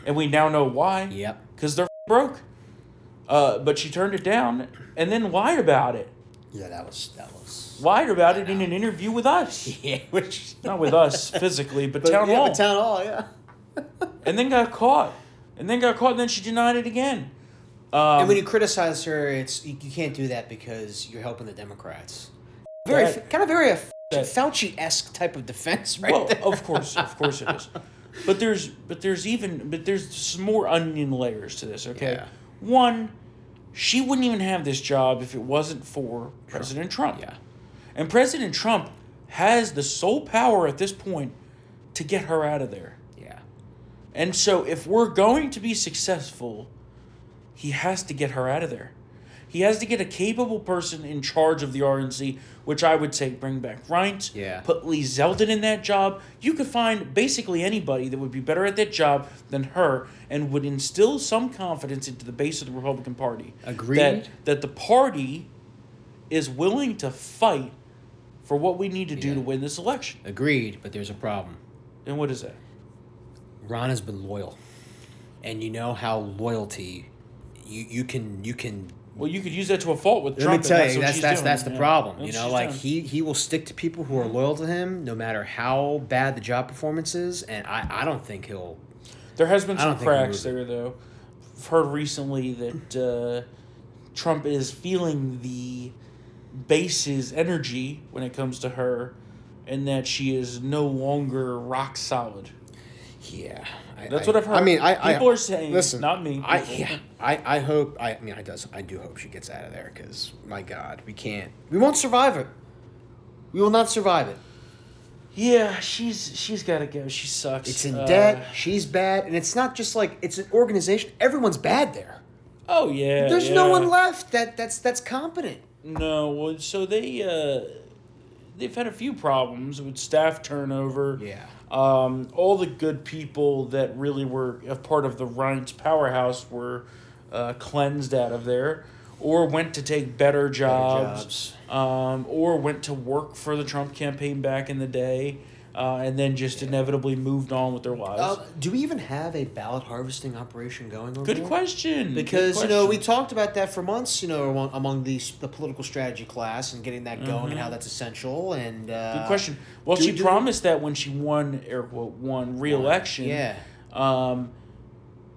Speaker 1: and we now know why.
Speaker 2: Yep.
Speaker 1: Because they're broke. Uh, but she turned it down and then lied about it.
Speaker 2: Yeah, that was that was.
Speaker 1: Lied about it in an interview with us. [laughs]
Speaker 2: Yeah, which
Speaker 1: Not with us physically, but,
Speaker 2: but,
Speaker 1: town
Speaker 2: yeah,
Speaker 1: hall.
Speaker 2: but town hall, yeah. [laughs]
Speaker 1: and then got caught. And then got caught, and then she denied it again. Um,
Speaker 2: and when you criticize her, it's you, you can't do that because you're helping the Democrats. Very
Speaker 1: That-
Speaker 2: kind of very a Fauci esque type of defense, right
Speaker 1: well,
Speaker 2: there.
Speaker 1: of course, of course it is. [laughs] But there's but there's even but there's some more onion layers to this. Okay,
Speaker 2: Yeah.
Speaker 1: one, she wouldn't even have this job if it wasn't for President Trump.
Speaker 2: Yeah.
Speaker 1: and President Trump has the sole power at this point to get her out of there.
Speaker 2: Yeah.
Speaker 1: And so if we're going to be successful, he has to get her out of there. He has to get a capable person in charge of the RNC, which I would say bring back Reince.
Speaker 2: Yeah.
Speaker 1: Put Lee Zeldin in that job. You could find basically anybody that would be better at that job than her and would instill some confidence into the base of the Republican Party.
Speaker 2: Agreed.
Speaker 1: That that the party is willing to fight for what we need to do
Speaker 2: Yeah.
Speaker 1: to win this election.
Speaker 2: Agreed, but there's a problem.
Speaker 1: And what is that?
Speaker 2: Ron has been loyal, and you know how loyalty, you you can you can.
Speaker 1: Well, you could use that to a fault with
Speaker 2: Let
Speaker 1: Trump.
Speaker 2: me tell you,
Speaker 1: what
Speaker 2: that's that's that's the
Speaker 1: Yeah.
Speaker 2: problem.
Speaker 1: That's
Speaker 2: You know, like
Speaker 1: doing.
Speaker 2: he he will stick to people who are loyal to him, no matter how bad the job performance is, and I I don't think he'll.
Speaker 1: There has been some
Speaker 2: don't think he'll
Speaker 1: cracks there, though. I've heard recently that uh, Trump is feeling the base's energy when it comes to her, and that she is no longer rock solid.
Speaker 2: Yeah, I,
Speaker 1: That's
Speaker 2: I-
Speaker 1: what I've heard.
Speaker 2: I mean, I
Speaker 1: People
Speaker 2: I,
Speaker 1: are saying,
Speaker 2: listen,
Speaker 1: not me,
Speaker 2: I yeah, I I hope I, I mean I does I do hope she gets out of there because my God, we can't we won't survive it. We will not survive it.
Speaker 1: Yeah, she's she's got to go. She sucks.
Speaker 2: It's in
Speaker 1: Uh,
Speaker 2: debt. She's bad, and it's not just like it's an organization. Everyone's bad there.
Speaker 1: Oh yeah.
Speaker 2: There's no one left that that's that's competent.
Speaker 1: No, well, so they uh, they've had a few problems with staff turnover.
Speaker 2: Yeah.
Speaker 1: Um, all the good people that really were a part of the Reince powerhouse were uh, cleansed out of there, or went to take better jobs, Um, or went to work for the Trump campaign back in the day, uh, and then just inevitably moved on with their lives.
Speaker 2: Uh, do we even have a ballot harvesting operation going?
Speaker 1: Good
Speaker 2: there?
Speaker 1: question.
Speaker 2: Because
Speaker 1: Good
Speaker 2: you know we talked about that for months. You know among, among the the political strategy class and getting that going and how that's essential. And uh,
Speaker 1: Mm-hmm. Good question. Well, she promised that when she won air quote won re-election.
Speaker 2: Yeah.
Speaker 1: Um,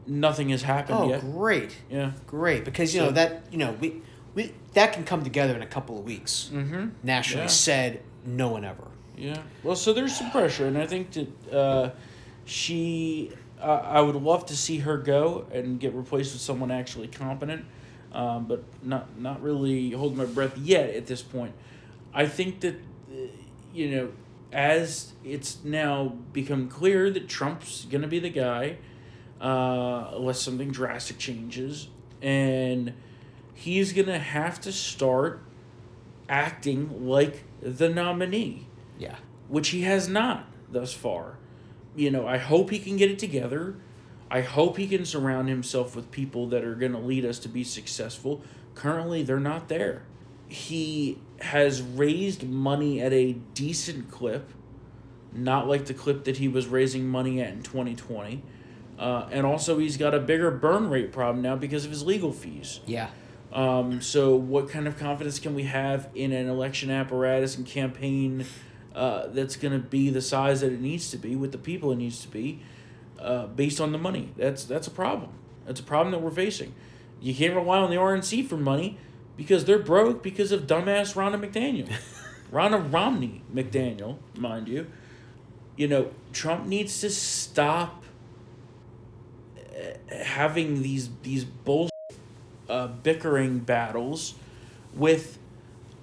Speaker 1: nothing has happened
Speaker 2: Oh,
Speaker 1: yet.
Speaker 2: great!
Speaker 1: Yeah.
Speaker 2: Great, because you
Speaker 1: So-
Speaker 2: know that you know we we that can come together in a couple of weeks.
Speaker 1: Mm-hmm.
Speaker 2: Nationally
Speaker 1: Yeah.
Speaker 2: said, no one ever.
Speaker 1: Yeah. Well, so there's some pressure, and I think that uh, she, uh, I would love to see her go and get replaced with someone actually competent, um, but not not really holding my breath yet at this point. I think that, uh, you know, as it's now become clear that Trump's to be the guy, uh, unless something drastic changes, and he's to have to start acting like the nominee
Speaker 2: Yeah.
Speaker 1: which he has not thus far. You know, I hope he can get it together. I hope he can surround himself with people that are going to lead us to be successful. Currently, they're not there. He has raised money at a decent clip, not like the clip that he was raising money at in 2020. Uh, and also, he's got a bigger burn rate problem now because of his legal fees.
Speaker 2: Yeah.
Speaker 1: Um, so, what kind of confidence can we have in an election apparatus and campaign uh, that's going to be the size that it needs to be with the people it needs to be, uh, based on the money? That's that's a problem. That's a problem that we're facing. You can't rely on the RNC for money because they're broke because of dumbass Ronna McDaniel, [laughs] Ronna Romney McDaniel, mind you. you know, Trump needs to stop uh, having these these bull uh, bickering battles with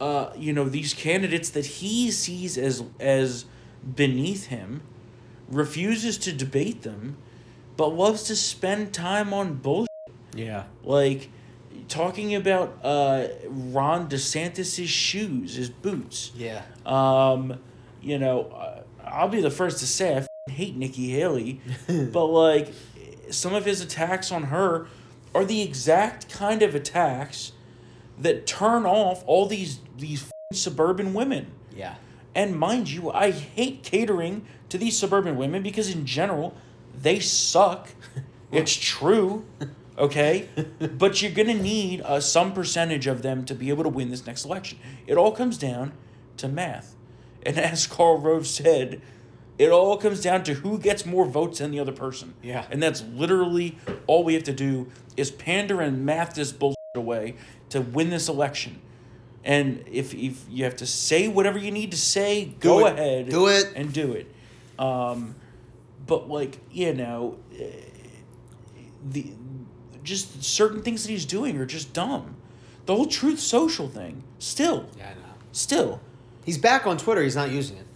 Speaker 1: uh, you know these candidates that he sees as as beneath him, refuses to debate them, but loves to spend time on bullshit.
Speaker 2: Yeah.
Speaker 1: Like talking about uh, Ron DeSantis's shoes, his boots.
Speaker 2: Yeah.
Speaker 1: Um, you know, uh, I'll be the first to say I hate Nikki Haley, [laughs] but like some of his attacks on her are the exact kind of attacks that turn off all these these suburban women.
Speaker 2: Yeah.
Speaker 1: And mind you, I hate catering to these suburban women because in general, they suck. [laughs] it's true. Okay? but you're going to need uh, some percentage of them to be able to win this next election. It all comes down to math. And as Karl Rove said, it all comes down to who gets more votes than the other person.
Speaker 2: Yeah.
Speaker 1: And that's literally all we have to do is pander and math this bullshit away to win this election. And if, if you have to say whatever you need to say, go
Speaker 2: it.
Speaker 1: ahead.
Speaker 2: Do it.
Speaker 1: And do it. Um, but like, you know, eh, the just certain things that he's doing are just dumb. The whole truth social thing, still.
Speaker 2: Yeah, I know.
Speaker 1: Still.
Speaker 2: He's back on Twitter. He's not using it.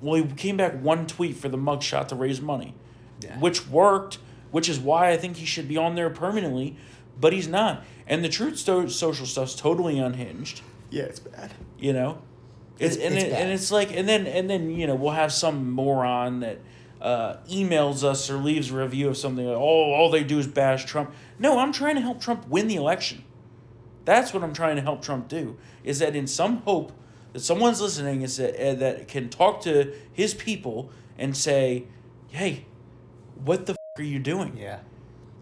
Speaker 1: Well, he came back one tweet for the mugshot to raise money,
Speaker 2: Yeah.
Speaker 1: which worked, which is why I think he should be on there permanently, but he's not. And the truth sto- social stuff's totally unhinged.
Speaker 2: Yeah, it's bad.
Speaker 1: You know, it's,
Speaker 2: It's-
Speaker 1: and
Speaker 2: it's
Speaker 1: it, and it's like and then and then you know we'll have some moron that uh, emails us or leaves a review of something like oh all they do is bash Trump. No, I'm trying to help Trump win the election. That's what I'm trying to help Trump do. Is that in some hope that someone's listening is that, uh, that can talk to his people and say, hey, what the f- are you doing?
Speaker 2: Yeah.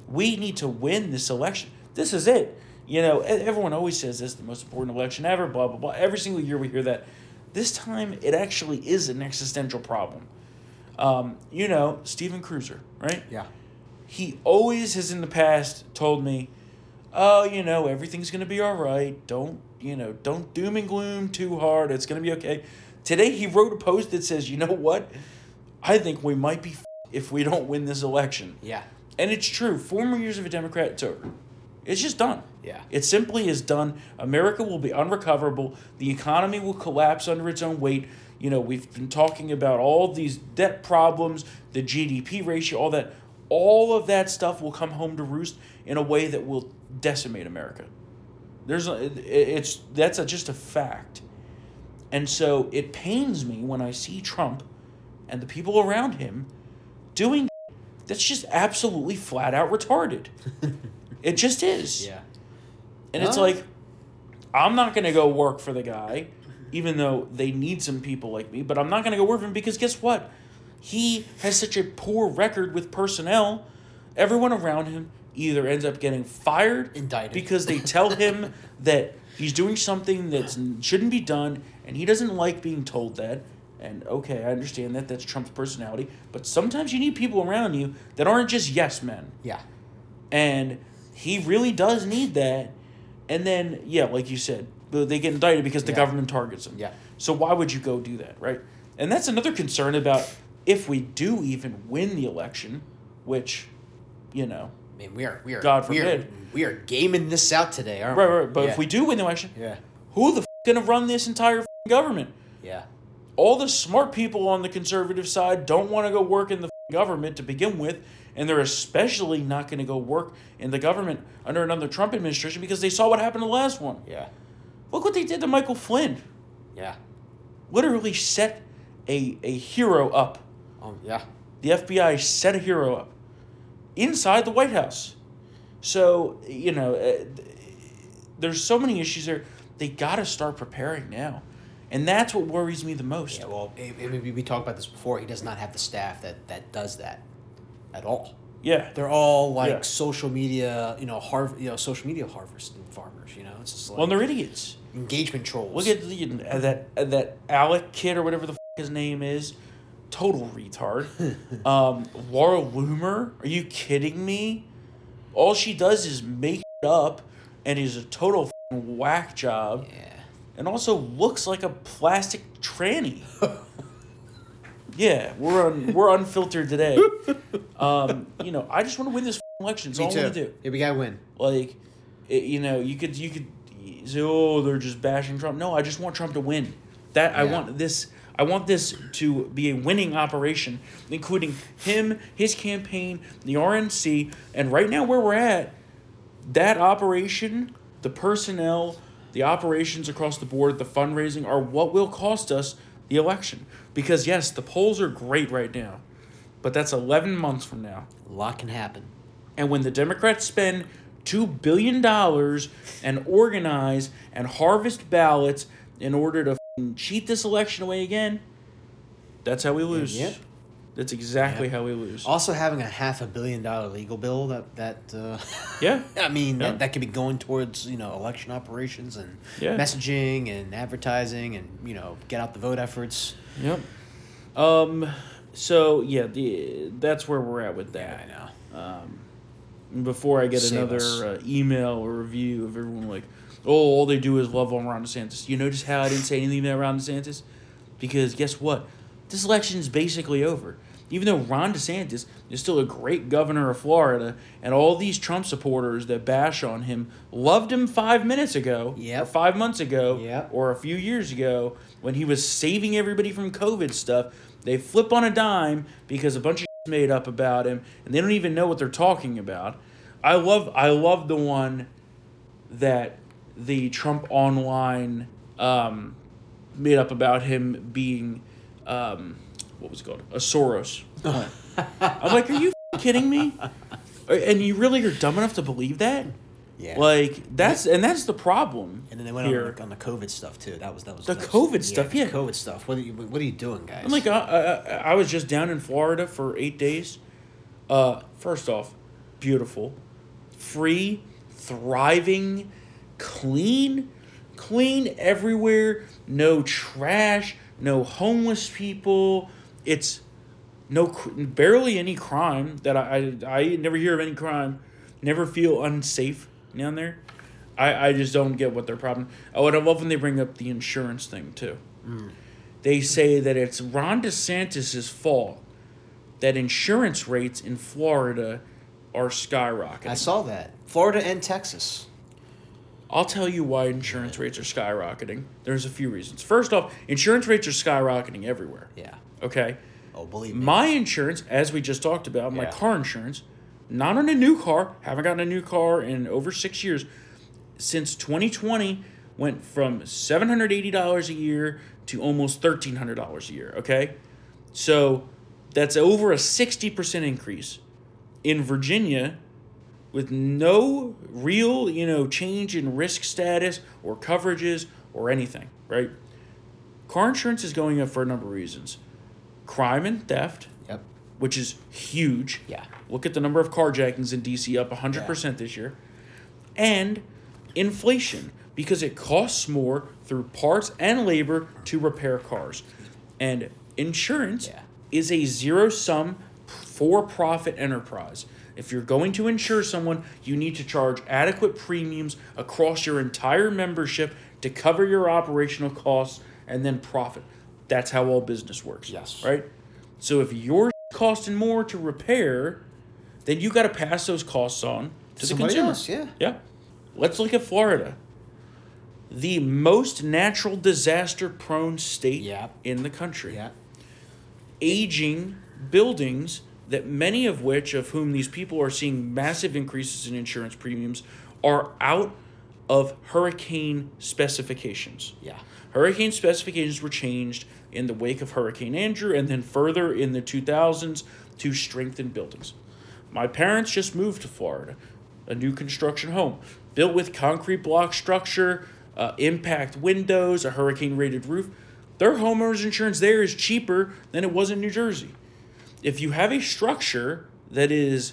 Speaker 1: We need to win this election. This is it. You know, everyone always says this is the most important election ever, blah, blah, blah. Every single year we hear that. This time it actually is an existential problem. Um, you know, Stephen Kruiser, right?
Speaker 2: Yeah.
Speaker 1: He always has in the past told me, oh, you know, everything's going to be all right. Don't, you know, don't doom and gloom too hard. It's going to be okay. Today he wrote a post that says, you know what? I think we might be f- if we don't win this election.
Speaker 2: Yeah.
Speaker 1: And it's true. Four more years of a Democrat, it's over. It's just done.
Speaker 2: Yeah.
Speaker 1: It simply is done. America will be unrecoverable. The economy will collapse under its own weight. You know, we've been talking about all these debt problems, the GDP ratio, all that. All of that stuff will come home to roost in a way that will decimate America. There's a, it- it's that's a, just a fact. And so it pains me when I see Trump and the people around him doing [laughs] that's just absolutely flat out retarded. [laughs] it just is.
Speaker 2: Yeah.
Speaker 1: And it's like, I'm not going to go work for the guy, even though they need some people like me, but I'm not going to go work for him because guess what? He has such a poor record with personnel. Everyone around him either ends up getting fired
Speaker 2: Indicted.
Speaker 1: because they tell him [laughs] that he's doing something that shouldn't be done and he doesn't like being told that. And okay, I understand that that's Trump's personality, but sometimes you need people around you that aren't just yes men
Speaker 2: Yeah.
Speaker 1: and he really does need that. And then, yeah, like you said, they get indicted because the
Speaker 2: Yeah.
Speaker 1: government targets them.
Speaker 2: Yeah.
Speaker 1: So why would you go do that, right? And that's another concern about if we do even win the election, which, you know,
Speaker 2: I mean, we are we are
Speaker 1: God
Speaker 2: we are,
Speaker 1: forbid.
Speaker 2: we are gaming this out today, aren't
Speaker 1: right,
Speaker 2: we?
Speaker 1: right. But
Speaker 2: yeah.
Speaker 1: if we do win the election,
Speaker 2: Yeah.
Speaker 1: who the f- gonna run this entire f- government?
Speaker 2: Yeah.
Speaker 1: all the smart people on the conservative side don't want to go work in the f- government to begin with, and they're especially not going to go work in the government under another Trump administration because they saw what happened to the last one.
Speaker 2: Yeah.
Speaker 1: Look what they did to Michael Flynn.
Speaker 2: Yeah.
Speaker 1: Literally set a, a hero up.
Speaker 2: Oh yeah.
Speaker 1: The FBI set a hero up inside the White House. So, you know, uh, there's so many issues there. They got to start preparing now. And that's what worries me the most.
Speaker 2: Yeah. Well, I I mean, we- we talked about this before. He does not have the staff that that does that at all.
Speaker 1: Yeah.
Speaker 2: They're all like
Speaker 1: Yeah.
Speaker 2: social media, you know, Harv- you know, social media harvest farmers. You know, it's just like
Speaker 1: Well, they're idiots.
Speaker 2: engagement trolls.
Speaker 1: Look at the, uh, that uh, that Alec kid or whatever the f- his name is. Total retard. [laughs] um, Laura Loomer, are you kidding me? All she does is make it up and is a total whack job.
Speaker 2: Yeah.
Speaker 1: And also looks like a plastic tranny. [laughs] Yeah, we're un, we're unfiltered today. [laughs] Um, you know, I just want to win this election. That's
Speaker 2: Me
Speaker 1: all I want to do.
Speaker 2: Yeah, we gotta win.
Speaker 1: Like, it, you know, you could you could say, oh, they're just bashing Trump. No, I just want Trump to win. That I
Speaker 2: Yeah.
Speaker 1: want this. I want this to be a winning operation, including him, his campaign, the RNC, and right now where we're at, that operation, the personnel, the operations across the board, the fundraising are what will cost us the election. Because yes, the polls are great right now, but that's eleven months from now.
Speaker 2: A lot can happen.
Speaker 1: And when the Democrats spend $2 billion and organize and harvest ballots in order to cheat this election away again, that's how we lose.
Speaker 2: Yep.
Speaker 1: That's exactly how we lose.
Speaker 2: Also, having a half a billion dollar legal bill that that uh, [laughs]
Speaker 1: Yeah.
Speaker 2: I mean
Speaker 1: Yeah.
Speaker 2: that, that could be going towards you know election operations and
Speaker 1: Yeah.
Speaker 2: messaging and advertising and you know get out the vote efforts.
Speaker 1: Yep. Um. So yeah, the that's where we're at with that.
Speaker 2: Yeah, I know.
Speaker 1: Um, before I get
Speaker 2: Save
Speaker 1: another uh, email or review of everyone like, oh, all they do is love on Ron DeSantis. You notice how I didn't say anything about Ron DeSantis? Because guess what? This election is basically over. Even though Ron DeSantis is still a great governor of Florida, and all these Trump supporters that bash on him loved him five minutes ago, or five months ago,
Speaker 2: Yep.
Speaker 1: or a few years ago, when he was saving everybody from COVID stuff, they flip on a dime because a bunch of made up about him, and they don't even know what they're talking about. I love, I love the one that the Trump online um, made up about him being, um, what was it called? A Soros. [laughs] I'm like, are you kidding me? [laughs] And you really are dumb enough to believe that?
Speaker 2: Yeah.
Speaker 1: Like that's and that's the problem.
Speaker 2: and then they went
Speaker 1: here.
Speaker 2: on, the, on the COVID stuff too. That was that was
Speaker 1: The
Speaker 2: that was-
Speaker 1: COVID stuff, yeah.
Speaker 2: COVID stuff. What are you What are you doing, guys?
Speaker 1: I'm like, I, I, I was just down in Florida for eight days. Uh, first off, beautiful, free, thriving, clean, clean everywhere. No trash, no homeless people. It's no barely any crime that I, I I never hear of any crime. Never feel unsafe down there. I, I just don't get what their problem. Oh, and I love when they bring up the insurance thing too. Mm. They say that it's Ron DeSantis' fault that insurance rates in Florida are skyrocketing.
Speaker 2: I saw that Florida and Texas.
Speaker 1: I'll tell you why insurance rates are skyrocketing. There's a few reasons. First off, insurance rates are skyrocketing everywhere.
Speaker 2: Yeah.
Speaker 1: Okay.
Speaker 2: Oh, believe me.
Speaker 1: My insurance, as we just talked about, my
Speaker 2: Yeah.
Speaker 1: car insurance, not on a new car, haven't gotten a new car in over six years. Since 2020, went from $780 a year to almost $1,300 a year. Okay. So that's over a 60% increase. In Virginia, with no real, you know, change in risk status or coverages or anything, right? Car insurance is going up for a number of reasons. Crime and theft,
Speaker 2: Yep.
Speaker 1: which is huge.
Speaker 2: Yeah.
Speaker 1: Look at the number of carjackings in DC up 100% this year. And inflation, because it costs more through parts and labor to repair cars. And insurance
Speaker 2: Yeah.
Speaker 1: is a zero sum for profit enterprise. If you're going to insure someone, you need to charge adequate premiums across your entire membership to cover your operational costs and then profit. That's how all business works.
Speaker 2: Yes.
Speaker 1: Right? So if you're costing more to repair, then you got to pass those costs on to
Speaker 2: Somebody
Speaker 1: the consumer.
Speaker 2: else, yeah.
Speaker 1: Yeah. Let's look at Florida. The most natural disaster prone state
Speaker 2: Yeah.
Speaker 1: in the country
Speaker 2: Yeah.
Speaker 1: aging buildings that many of which of whom these people are seeing massive increases in insurance premiums are out of hurricane specifications.
Speaker 2: Yeah.
Speaker 1: Hurricane specifications were changed in the wake of Hurricane Andrew and then further in the 2000s to strengthen buildings. My parents just moved to Florida, a new construction home built with concrete block structure, uh, impact windows, a hurricane rated roof. Their homeowners insurance there is cheaper than it was in New Jersey. If you have a structure that is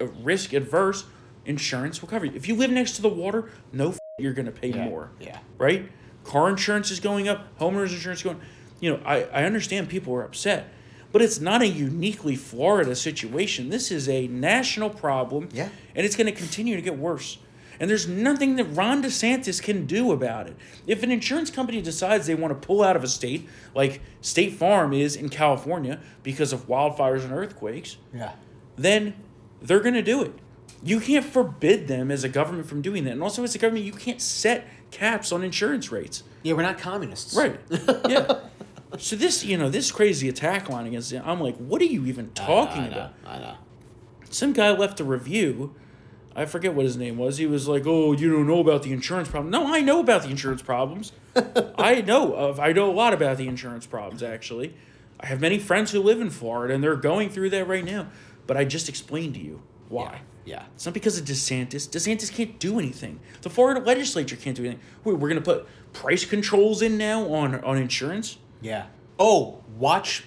Speaker 1: uh, risk adverse, insurance will cover you. If you live next to the water, no f- you're going to pay
Speaker 2: Yeah.
Speaker 1: more
Speaker 2: Yeah.
Speaker 1: right? Car insurance is going up, homeowners insurance is going. You know, I, I understand people are upset, but it's not a uniquely Florida situation. This is a national problem,
Speaker 2: Yeah.
Speaker 1: and it's going to continue to get worse. And there's nothing that Ron DeSantis can do about it. If an insurance company decides they want to pull out of a state, like State Farm is in California because of wildfires and earthquakes,
Speaker 2: Yeah.
Speaker 1: then they're going to do it. You can't forbid them as a government from doing that. And also, as a government, you can't set caps on insurance rates.
Speaker 2: Yeah, we're not communists.
Speaker 1: Right. [laughs] Yeah. So this, you know, this crazy attack line against it, I'm like, what are you even talking
Speaker 2: I know,
Speaker 1: about?
Speaker 2: I know.
Speaker 1: Some guy left a review. I forget what his name was. He was like, "Oh, you don't know about the insurance problem." No, I know about the insurance problems. [laughs] I know of. I know a lot about the insurance problems. Actually, I have many friends who live in Florida, and they're going through that right now. But I just explained to you why.
Speaker 2: Yeah.
Speaker 1: It's not because of DeSantis. DeSantis can't do anything. The Florida legislature can't do anything. Wait, we're gonna put price controls in now on on insurance?
Speaker 2: Yeah. Oh, watch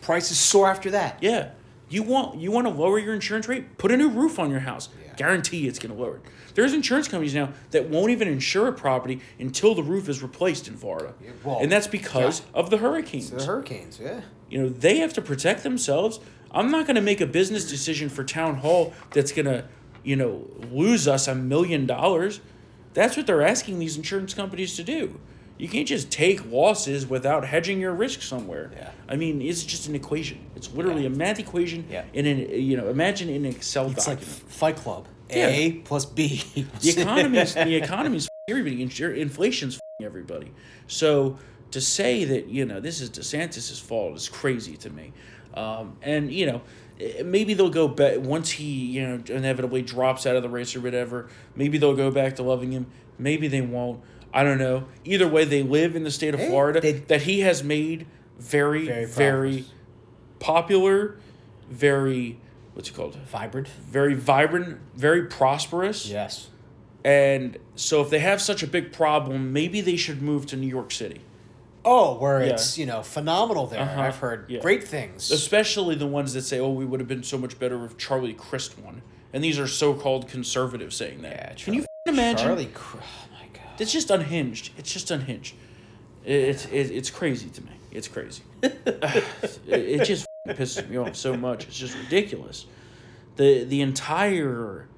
Speaker 2: prices soar after that.
Speaker 1: Yeah. You want you want to lower your insurance rate? Put a new roof on your house. Yeah. Guarantee it's going to lower it. There's insurance companies now that won't even insure a property until the roof is replaced in Florida,
Speaker 2: well,
Speaker 1: and that's because of the hurricanes.
Speaker 2: The hurricanes, yeah.
Speaker 1: You know they have to protect themselves. I'm not going to make a business decision for town hall that's going to, you know, lose us a million dollars. That's what they're asking these insurance companies to do. You can't just take losses without hedging your risk somewhere.
Speaker 2: Yeah.
Speaker 1: I mean, it's just an equation. It's literally a math equation.
Speaker 2: Yeah.
Speaker 1: In an you know, imagine an Excel
Speaker 2: It's like. Fight Club.
Speaker 1: Yeah.
Speaker 2: A plus B.
Speaker 1: the economy's [laughs] the economy's everybody. Inflation's f***ing everybody. So to say that you know this is DeSantis's fault is crazy to me. Um, and you know eh, maybe they'll go back once he you know inevitably drops out of the race or whatever. Maybe they'll go back to loving him. Maybe they won't. I don't know. Either way, they live in the state of
Speaker 2: Hey,
Speaker 1: Florida
Speaker 2: they-
Speaker 1: that he has made very
Speaker 2: Very
Speaker 1: very, popular, very what's it called?
Speaker 2: Vibrant.
Speaker 1: Very vibrant, very prosperous.
Speaker 2: Yes.
Speaker 1: And so if they have such a big problem, maybe they should move to New York City.
Speaker 2: Oh, where
Speaker 1: Yeah.
Speaker 2: it's, you know, phenomenal there.
Speaker 1: Uh-huh.
Speaker 2: I've heard
Speaker 1: Yeah.
Speaker 2: great things.
Speaker 1: Especially the ones that say, "Oh, we would have been so much better if Charlie Crist won." And these are so-called conservatives saying that.
Speaker 2: Yeah,
Speaker 1: Can you
Speaker 2: Charlie-
Speaker 1: imagine?
Speaker 2: Charlie Cr- my god.
Speaker 1: It's just unhinged. It's just unhinged. It, it's it, it's crazy to me. It's crazy. [laughs] it, it just pisses me off so much. It's just ridiculous. The the entire,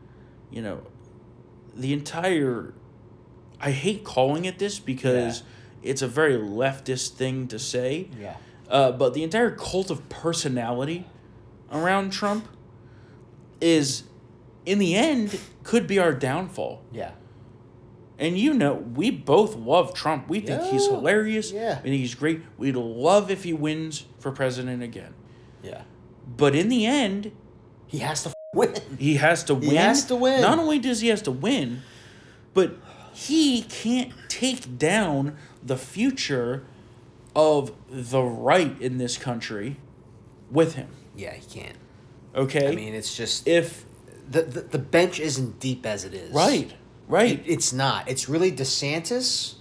Speaker 1: you know, the entire. I hate calling it this because it's a very leftist thing to say.
Speaker 2: Yeah.
Speaker 1: Uh, but the entire cult of personality around Trump is, in the end, could be our downfall.
Speaker 2: Yeah.
Speaker 1: And you know, we both love Trump. We think he's hilarious.
Speaker 2: Yeah.
Speaker 1: Think he's great. We'd love if he wins for president again.
Speaker 2: Yeah.
Speaker 1: But in the end,
Speaker 2: He has to f- win.
Speaker 1: he has to win.
Speaker 2: He has to win.
Speaker 1: Not only does he has to win, but he can't take down the future of the right in this country with him.
Speaker 2: Yeah, he can't.
Speaker 1: Okay?
Speaker 2: I mean, it's just
Speaker 1: if
Speaker 2: the, the the bench isn't deep as it is.
Speaker 1: right, right.
Speaker 2: It- it's not. It's really DeSantis,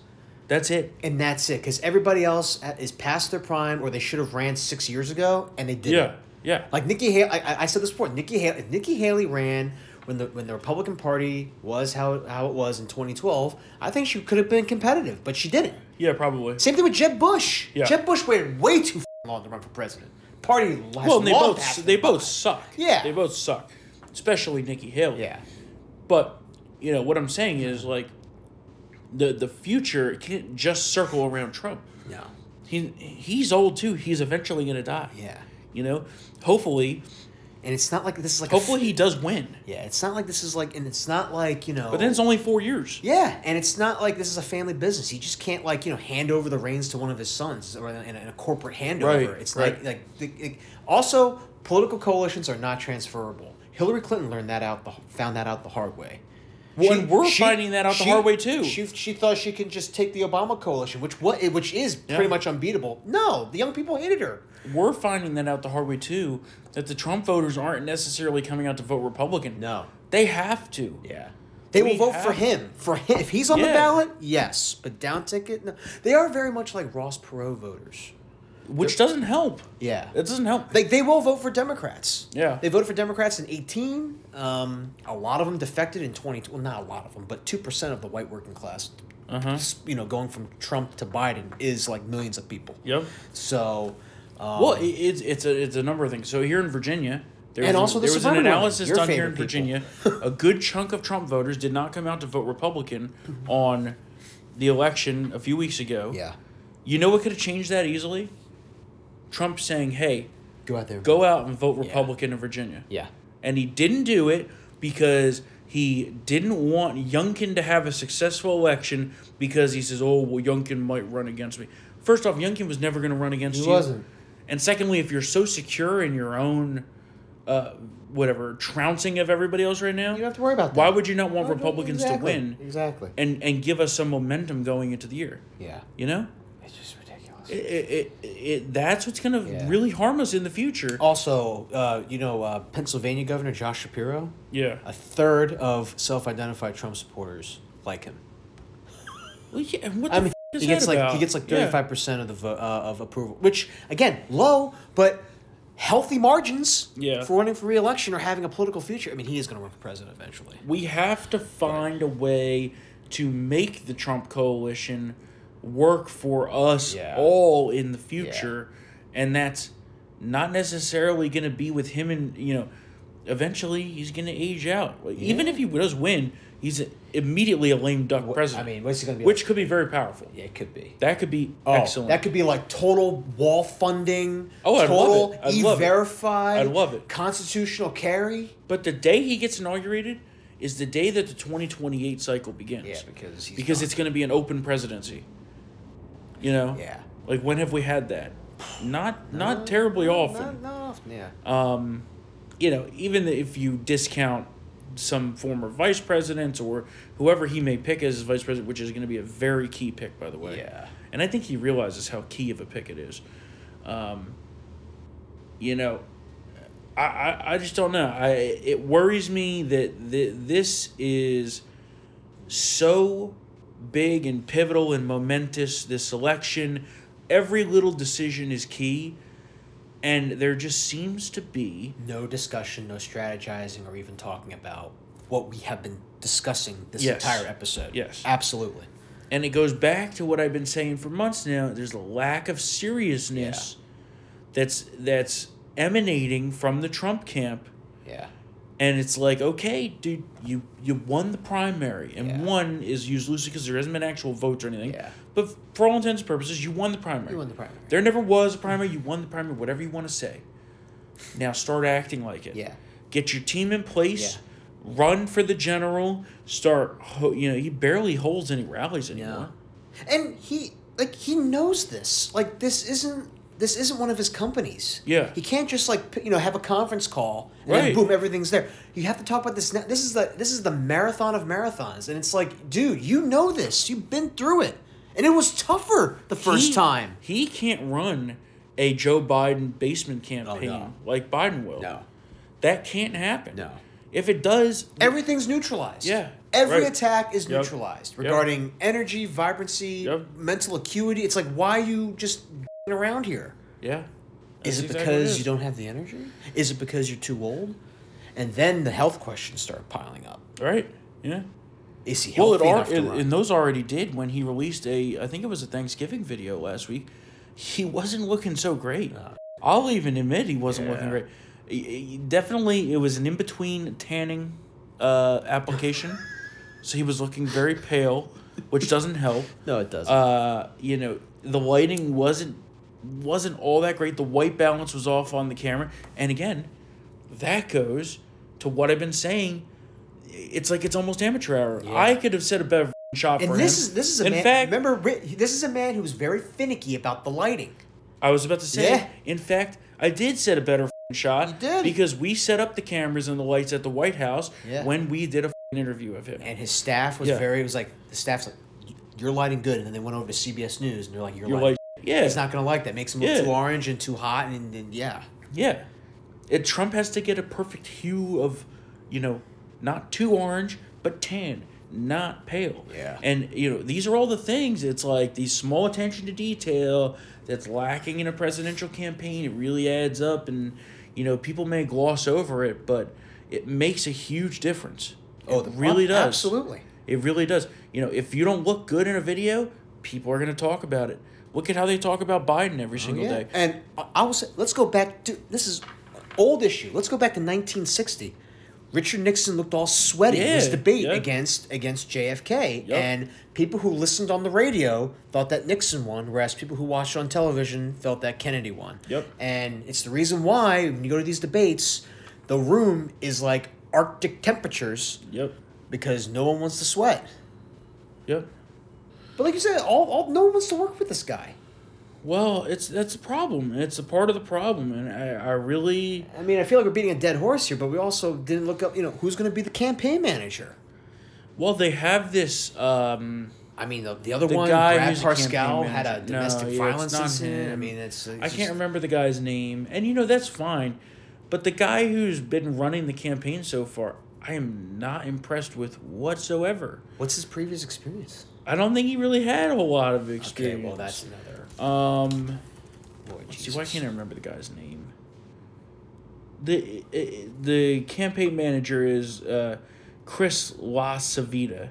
Speaker 1: that's it.
Speaker 2: and that's it. Because everybody else is past their prime, or they should have ran six years ago, and they didn't.
Speaker 1: Yeah. Yeah.
Speaker 2: Like Nikki Haley, I, I- said this before. Nikki Haley, if Nikki Haley ran when the when the Republican Party was how it, how it was in 2012, I think she could have been competitive, but she didn't.
Speaker 1: Yeah, probably.
Speaker 2: Same thing with Jeb Bush.
Speaker 1: Yeah.
Speaker 2: Jeb Bush waited way too long to run for president. Party has
Speaker 1: Well, and they
Speaker 2: long
Speaker 1: both they both suck.
Speaker 2: Yeah.
Speaker 1: They both suck. Especially Nikki Haley.
Speaker 2: Yeah.
Speaker 1: But you know what I'm saying is like the the future can't just circle around Trump.
Speaker 2: No.
Speaker 1: He he's old too. He's eventually gonna die.
Speaker 2: Yeah.
Speaker 1: You know, hopefully,
Speaker 2: And it's not like this is like
Speaker 1: hopefully
Speaker 2: f-
Speaker 1: he does win.
Speaker 2: yeah. It's not like this is like, and it's not like you know.
Speaker 1: But then it's only four years.
Speaker 2: Yeah, and it's not like this is a family business. He just can't like you know hand over the reins to one of his sons or in a, in a corporate handover.
Speaker 1: Right,
Speaker 2: it's
Speaker 1: right.
Speaker 2: like like the, it- also political coalitions are not transferable. Hillary Clinton learned that out the found that out the hard way.
Speaker 1: Well, and we're finding that out the hard way, too.
Speaker 2: She she thought she could just take the Obama coalition, which what which is
Speaker 1: Yeah.
Speaker 2: pretty much unbeatable. No, the young people hated her.
Speaker 1: We're finding that out the hard way too. That the Trump voters aren't necessarily coming out to vote Republican.
Speaker 2: No.
Speaker 1: They have to.
Speaker 2: Yeah. They
Speaker 1: We
Speaker 2: will vote for him. For him, if he's on the ballot, yes. But down ticket, no. They are very much like Ross Perot voters.
Speaker 1: Which doesn't help.
Speaker 2: Yeah.
Speaker 1: It doesn't help.
Speaker 2: They, they will vote for Democrats.
Speaker 1: Yeah.
Speaker 2: They voted for Democrats in 18. Um, a lot of them defected in 20. Well, not a lot of them, but 2% of the white working class,
Speaker 1: Uh-huh.
Speaker 2: you know, going from Trump to Biden is like millions of people.
Speaker 1: Yep.
Speaker 2: So, um,
Speaker 1: Well, it, it's it's a it's a number of things. So here in Virginia, There
Speaker 2: And
Speaker 1: was
Speaker 2: also
Speaker 1: a,
Speaker 2: the
Speaker 1: there was an analysis done here in. Virginia. [laughs] a good chunk of Trump voters did not come out to vote Republican on the election a few weeks ago.
Speaker 2: Yeah.
Speaker 1: You know what could have changed that easily? Trump saying, "Hey,
Speaker 2: Go out there.
Speaker 1: go out and vote Republican in Virginia."
Speaker 2: Yeah.
Speaker 1: And he didn't do it because he didn't want Youngkin to have a successful election because he says, "Oh, well, Youngkin might run against me." First off, Youngkin was never going to run against
Speaker 2: He
Speaker 1: you.
Speaker 2: wasn't.
Speaker 1: And secondly, if you're so secure in your own, uh, whatever trouncing of everybody else right now, you don't
Speaker 2: have to worry about that.
Speaker 1: Why would you not want
Speaker 2: No, no,
Speaker 1: Republicans
Speaker 2: exactly,
Speaker 1: to win?
Speaker 2: exactly.
Speaker 1: And and give us some momentum going into the year.
Speaker 2: Yeah.
Speaker 1: You know.
Speaker 2: It's just ridiculous.
Speaker 1: It, it, it, it, that's what's going to really harm us in the future.
Speaker 2: Also, uh, you know, uh, Pennsylvania Governor Josh Shapiro.
Speaker 1: Yeah.
Speaker 2: A third of self-identified Trump supporters like him.
Speaker 1: Well, yeah, what the
Speaker 2: I mean,
Speaker 1: f- is
Speaker 2: he gets
Speaker 1: that
Speaker 2: like
Speaker 1: about?
Speaker 2: he gets like thirty-five percent of the vo- uh, of approval, which again low, but healthy margins.
Speaker 1: Yeah.
Speaker 2: For running for re-election or having a political future. I mean, he is going to run for president eventually.
Speaker 1: we have to find a way to make the Trump coalition work for us
Speaker 2: Yeah.
Speaker 1: all in the future, and that's not necessarily going to be with him and you know. Eventually, he's going to age out. Like, Even if he does win, he's immediately a lame duck president.
Speaker 2: I mean, what's he going to be?
Speaker 1: which
Speaker 2: like?
Speaker 1: could be very powerful.
Speaker 2: Yeah, it could be.
Speaker 1: That could be
Speaker 2: Oh,
Speaker 1: excellent.
Speaker 2: that could be like total wall funding.
Speaker 1: Oh, I'd
Speaker 2: total
Speaker 1: love it. I'd love it. I'd love it.
Speaker 2: Constitutional carry.
Speaker 1: But the day he gets inaugurated is the day that the 2028 cycle begins.
Speaker 2: Yeah, because
Speaker 1: because
Speaker 2: gone.
Speaker 1: it's going to be an open presidency. You know?
Speaker 2: Yeah.
Speaker 1: Like when have we had that? Not [sighs] not terribly often.
Speaker 2: Not, not often. Yeah.
Speaker 1: Um, you know, even if you discount some former vice presidents or whoever he may pick as his vice president, which is going to be a very key pick, by the way.
Speaker 2: Yeah.
Speaker 1: And I think he realizes how key of a pick it is. Um, you know, I, I, I just don't know. I it worries me that th- this is so big and pivotal and momentous. This election, every little decision is key, and there just seems to be
Speaker 2: No discussion, no strategizing, or even talking about what we have been discussing this
Speaker 1: Yes.
Speaker 2: entire episode.
Speaker 1: Yes.
Speaker 2: Absolutely.
Speaker 1: And it goes back to what I've been saying for months now. There's a lack of seriousness that's that's emanating from the Trump camp.
Speaker 2: Yeah.
Speaker 1: And it's like, okay, dude, you you won the primary, and one is used loosely because there hasn't been actual votes or anything.
Speaker 2: Yeah.
Speaker 1: But for all intents and purposes, you won the primary.
Speaker 2: You won the primary.
Speaker 1: There never was a primary. You won the primary. Whatever you want to say. Now start acting like it.
Speaker 2: Yeah.
Speaker 1: Get your team in place. yeah. Run for the general. Start. ho- You know, he barely holds any rallies anymore. yeah.
Speaker 2: And he like he knows this. Like this isn't this isn't one of his companies.
Speaker 1: Yeah.
Speaker 2: He can't just like you know have a conference call and
Speaker 1: Right.
Speaker 2: then boom everything's there. You have to talk about this now. This is the this is the marathon of marathons and it's like dude, you know this. You've been through it. And it was tougher the first
Speaker 1: He-
Speaker 2: time.
Speaker 1: He can't run a Joe Biden basement oh, campaign
Speaker 2: no.
Speaker 1: like Biden will.
Speaker 2: No.
Speaker 1: That can't happen.
Speaker 2: No.
Speaker 1: If it does,
Speaker 2: Everything's neutralized.
Speaker 1: Yeah,
Speaker 2: Every
Speaker 1: right.
Speaker 2: attack is
Speaker 1: Yep.
Speaker 2: neutralized
Speaker 1: Yep.
Speaker 2: regarding energy, vibrancy,
Speaker 1: Yep.
Speaker 2: mental acuity. It's like why are you just around here?
Speaker 1: yeah.
Speaker 2: Is it
Speaker 1: exactly
Speaker 2: because
Speaker 1: what it
Speaker 2: you don't have the energy? Is it because you're too old? And then the health questions start piling up.
Speaker 1: Right. Yeah.
Speaker 2: Is he
Speaker 1: Well,
Speaker 2: healthy
Speaker 1: it,
Speaker 2: enough
Speaker 1: al-
Speaker 2: to
Speaker 1: it
Speaker 2: run?
Speaker 1: and those already did when he released a. I think it was a Thanksgiving video last week. He wasn't looking so great. I'll even admit he wasn't looking great. He- he- Definitely, it was an in between tanning uh, application, [laughs] so he was looking very pale, which doesn't help.
Speaker 2: No, it doesn't.
Speaker 1: Uh, you know, the lighting wasn't wasn't all that great. The white balance was off on the camera, and again, that goes to what I've been saying. It's like it's almost amateur hour. I could have said a better shot
Speaker 2: and
Speaker 1: for
Speaker 2: this
Speaker 1: him.
Speaker 2: is this is a
Speaker 1: in
Speaker 2: man.
Speaker 1: fact,
Speaker 2: remember, this is a man who was very finicky about the lighting.
Speaker 1: I was about to say.
Speaker 2: Yeah.
Speaker 1: In fact, I did set a better shot.
Speaker 2: You did.
Speaker 1: because we set up the cameras and the lights at the White House
Speaker 2: Yeah.
Speaker 1: when we did a interview of him.
Speaker 2: And his staff was
Speaker 1: Yeah.
Speaker 2: very. It was like the staff's like, "You're lighting good," and then they went over to CBS News and they're like, "You're,
Speaker 1: You're
Speaker 2: lighting."
Speaker 1: Yeah.
Speaker 2: He's not gonna like that. Makes him look
Speaker 1: Yeah.
Speaker 2: too orange and too hot, and, and yeah.
Speaker 1: Yeah. It, Trump has to get a perfect hue of, you know, not too orange, but tan, not pale.
Speaker 2: Yeah.
Speaker 1: And, you know, these are all the things. It's like these small attention to detail that's lacking in a presidential campaign. It really adds up, and, you know, people may gloss over it, but it makes a huge difference.
Speaker 2: Oh,
Speaker 1: it
Speaker 2: the-
Speaker 1: really does.
Speaker 2: absolutely.
Speaker 1: It really does. You know, if you don't look good in a video, people are going to talk about it. Look at how they talk about Biden every oh, single
Speaker 2: Oh, yeah.
Speaker 1: day.
Speaker 2: And I- say, let's go back to this is old issue. Let's go back to 1960. Richard Nixon looked all sweaty in his debate
Speaker 1: yeah.
Speaker 2: against against JFK,
Speaker 1: Yep.
Speaker 2: and people who listened on the radio thought that Nixon won, whereas people who watched on television felt that Kennedy won.
Speaker 1: Yep.
Speaker 2: And it's the reason why when you go to these debates, the room is like Arctic temperatures
Speaker 1: Yep.
Speaker 2: because no one wants to sweat.
Speaker 1: Yep.
Speaker 2: But like you said, all, all no one wants to work with this guy.
Speaker 1: Well, it's that's a problem. It's a part of the problem, and I, I really
Speaker 2: I mean, I feel like we're beating a dead horse here, but we also didn't look up. You know, who's going to be the campaign manager?
Speaker 1: well they have this. um
Speaker 2: I mean, the, the other
Speaker 1: The
Speaker 2: one,
Speaker 1: guy
Speaker 2: Brad Parscale, had a
Speaker 1: manager. No,
Speaker 2: domestic
Speaker 1: yeah,
Speaker 2: violence incident. I mean, it's, it's
Speaker 1: I
Speaker 2: just-
Speaker 1: can't remember the guy's name, and you know that's fine, but the guy who's been running the campaign so far, I am not impressed with whatsoever.
Speaker 2: What's his previous experience?
Speaker 1: I don't think he really had a whole lot of experience.
Speaker 2: Okay, well, that's another.
Speaker 1: Um,
Speaker 2: Boy,
Speaker 1: let's see, why can't I remember the guy's name? The the campaign manager is uh, Chris LaCivita,